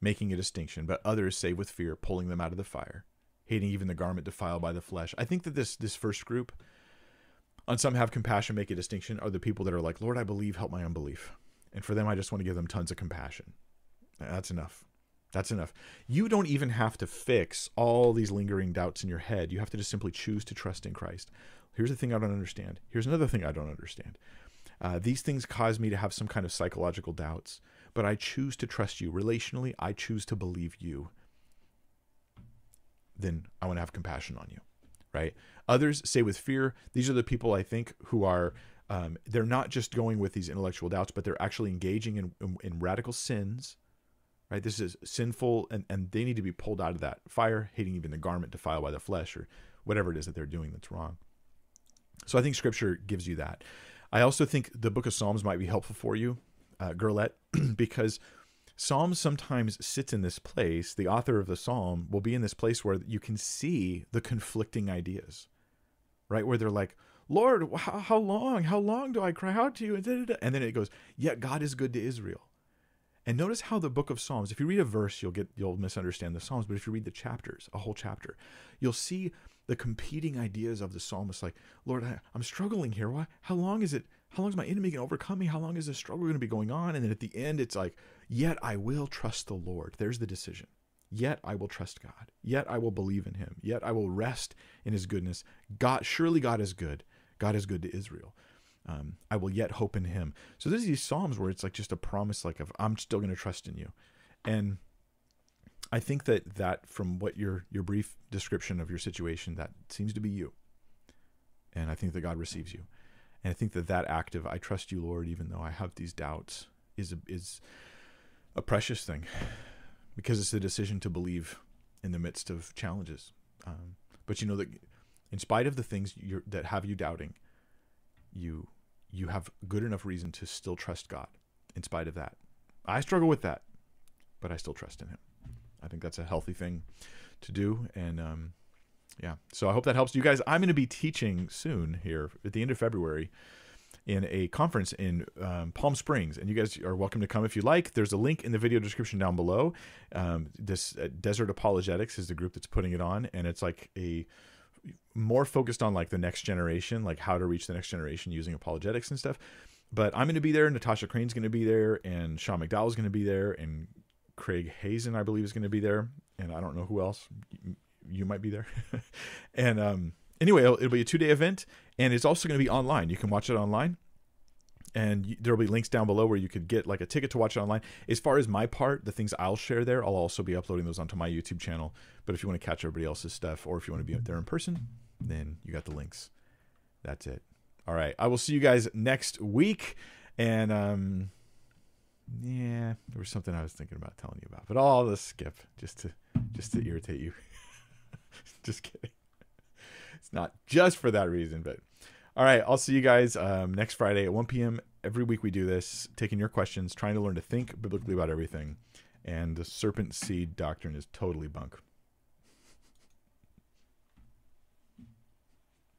making a distinction, but others save with fear, pulling them out of the fire, hating even the garment defiled by the flesh. I think that this this first group on some have compassion, make a distinction, are the people that are like, Lord, I believe, help my unbelief. And for them, I just want to give them tons of compassion. That's enough. That's enough. You don't even have to fix all these lingering doubts in your head. You have to just simply choose to trust in Christ. Here's the thing I don't understand. Here's another thing I don't understand. Uh, these things cause me to have some kind of psychological doubts, but I choose to trust you. Relationally, I choose to believe you. Then I want to have compassion on you right? Others say with fear. These are the people I think who are um, they're not just going with these intellectual doubts, but they're actually engaging in, in, in radical sins, right? This is sinful, and, and they need to be pulled out of that fire, hating even the garment defiled by the flesh, or whatever it is that they're doing that's wrong. So I think Scripture gives you that. I also think the Book of Psalms might be helpful for you, uh, Gerlette, because Psalms sometimes sits in this place. The author of the psalm will be in this place where you can see the conflicting ideas, right? Where they're like, Lord, how, how long? How long do I cry out to you? And, then it goes, Yet God is good to Israel. And notice how the book of Psalms, if you read a verse, you'll get you'll misunderstand the Psalms, but if you read the chapters, a whole chapter, you'll see the competing ideas of the psalmist like, Lord, I, am struggling here. Why how long is it how long is my enemy going to overcome me? How long is this struggle going to be going on? And then at the end, it's like, yet I will trust the Lord. There's the decision. Yet I will trust God. Yet I will believe in him. Yet I will rest in his goodness. God, surely God is good. God is good to Israel. Um, I will yet hope in him. So there's these Psalms where it's like just a promise, like of I'm still going to trust in you. And I think that that from what your your brief description of your situation, that seems to be you. And I think that God receives you. And I think that that act of I trust you, Lord, even though I have these doubts, is is a precious thing because it's a decision to believe in the midst of challenges. Um, but you know that in spite of the things that have you doubting, you you have good enough reason to still trust God. In spite of that, I struggle with that, but I still trust in Him. I think that's a healthy thing to do, and um, yeah. So I hope that helps you guys. I'm going to be teaching soon here at the end of February in a conference in um, Palm Springs, and you guys are welcome to come if you like. There's a link in the video description down below. Um, this uh, Desert Apologetics is the group that's putting it on, and it's like a more focused on like the next generation, like how to reach the next generation using apologetics and stuff. But I'm going to be there. Natasha Crain's going to be there, and Sean McDowell's going to be there, and Craig Hazen, I believe, is going to be there, and I don't know who else you might be there. and um, anyway, it'll, it'll, be a two day event, and it's also going to be online. You can watch it online, and there will be links down below where you could get like a ticket to watch it online. As far as my part, the things I'll share there, I'll also be uploading those onto my YouTube channel. But if you want to catch everybody else's stuff, or if you want to be there in person, then you got the links. That's it. All right, I will see you guys next week, and um, yeah, there was something I was thinking about telling you about, but I'll just skip just to just to irritate you. just kidding. It's not just for that reason, but all right. I'll see you guys um, next Friday at 1 p.m. Every week we do this, taking your questions, trying to learn to think biblically about everything. And the serpent seed doctrine is totally bunk.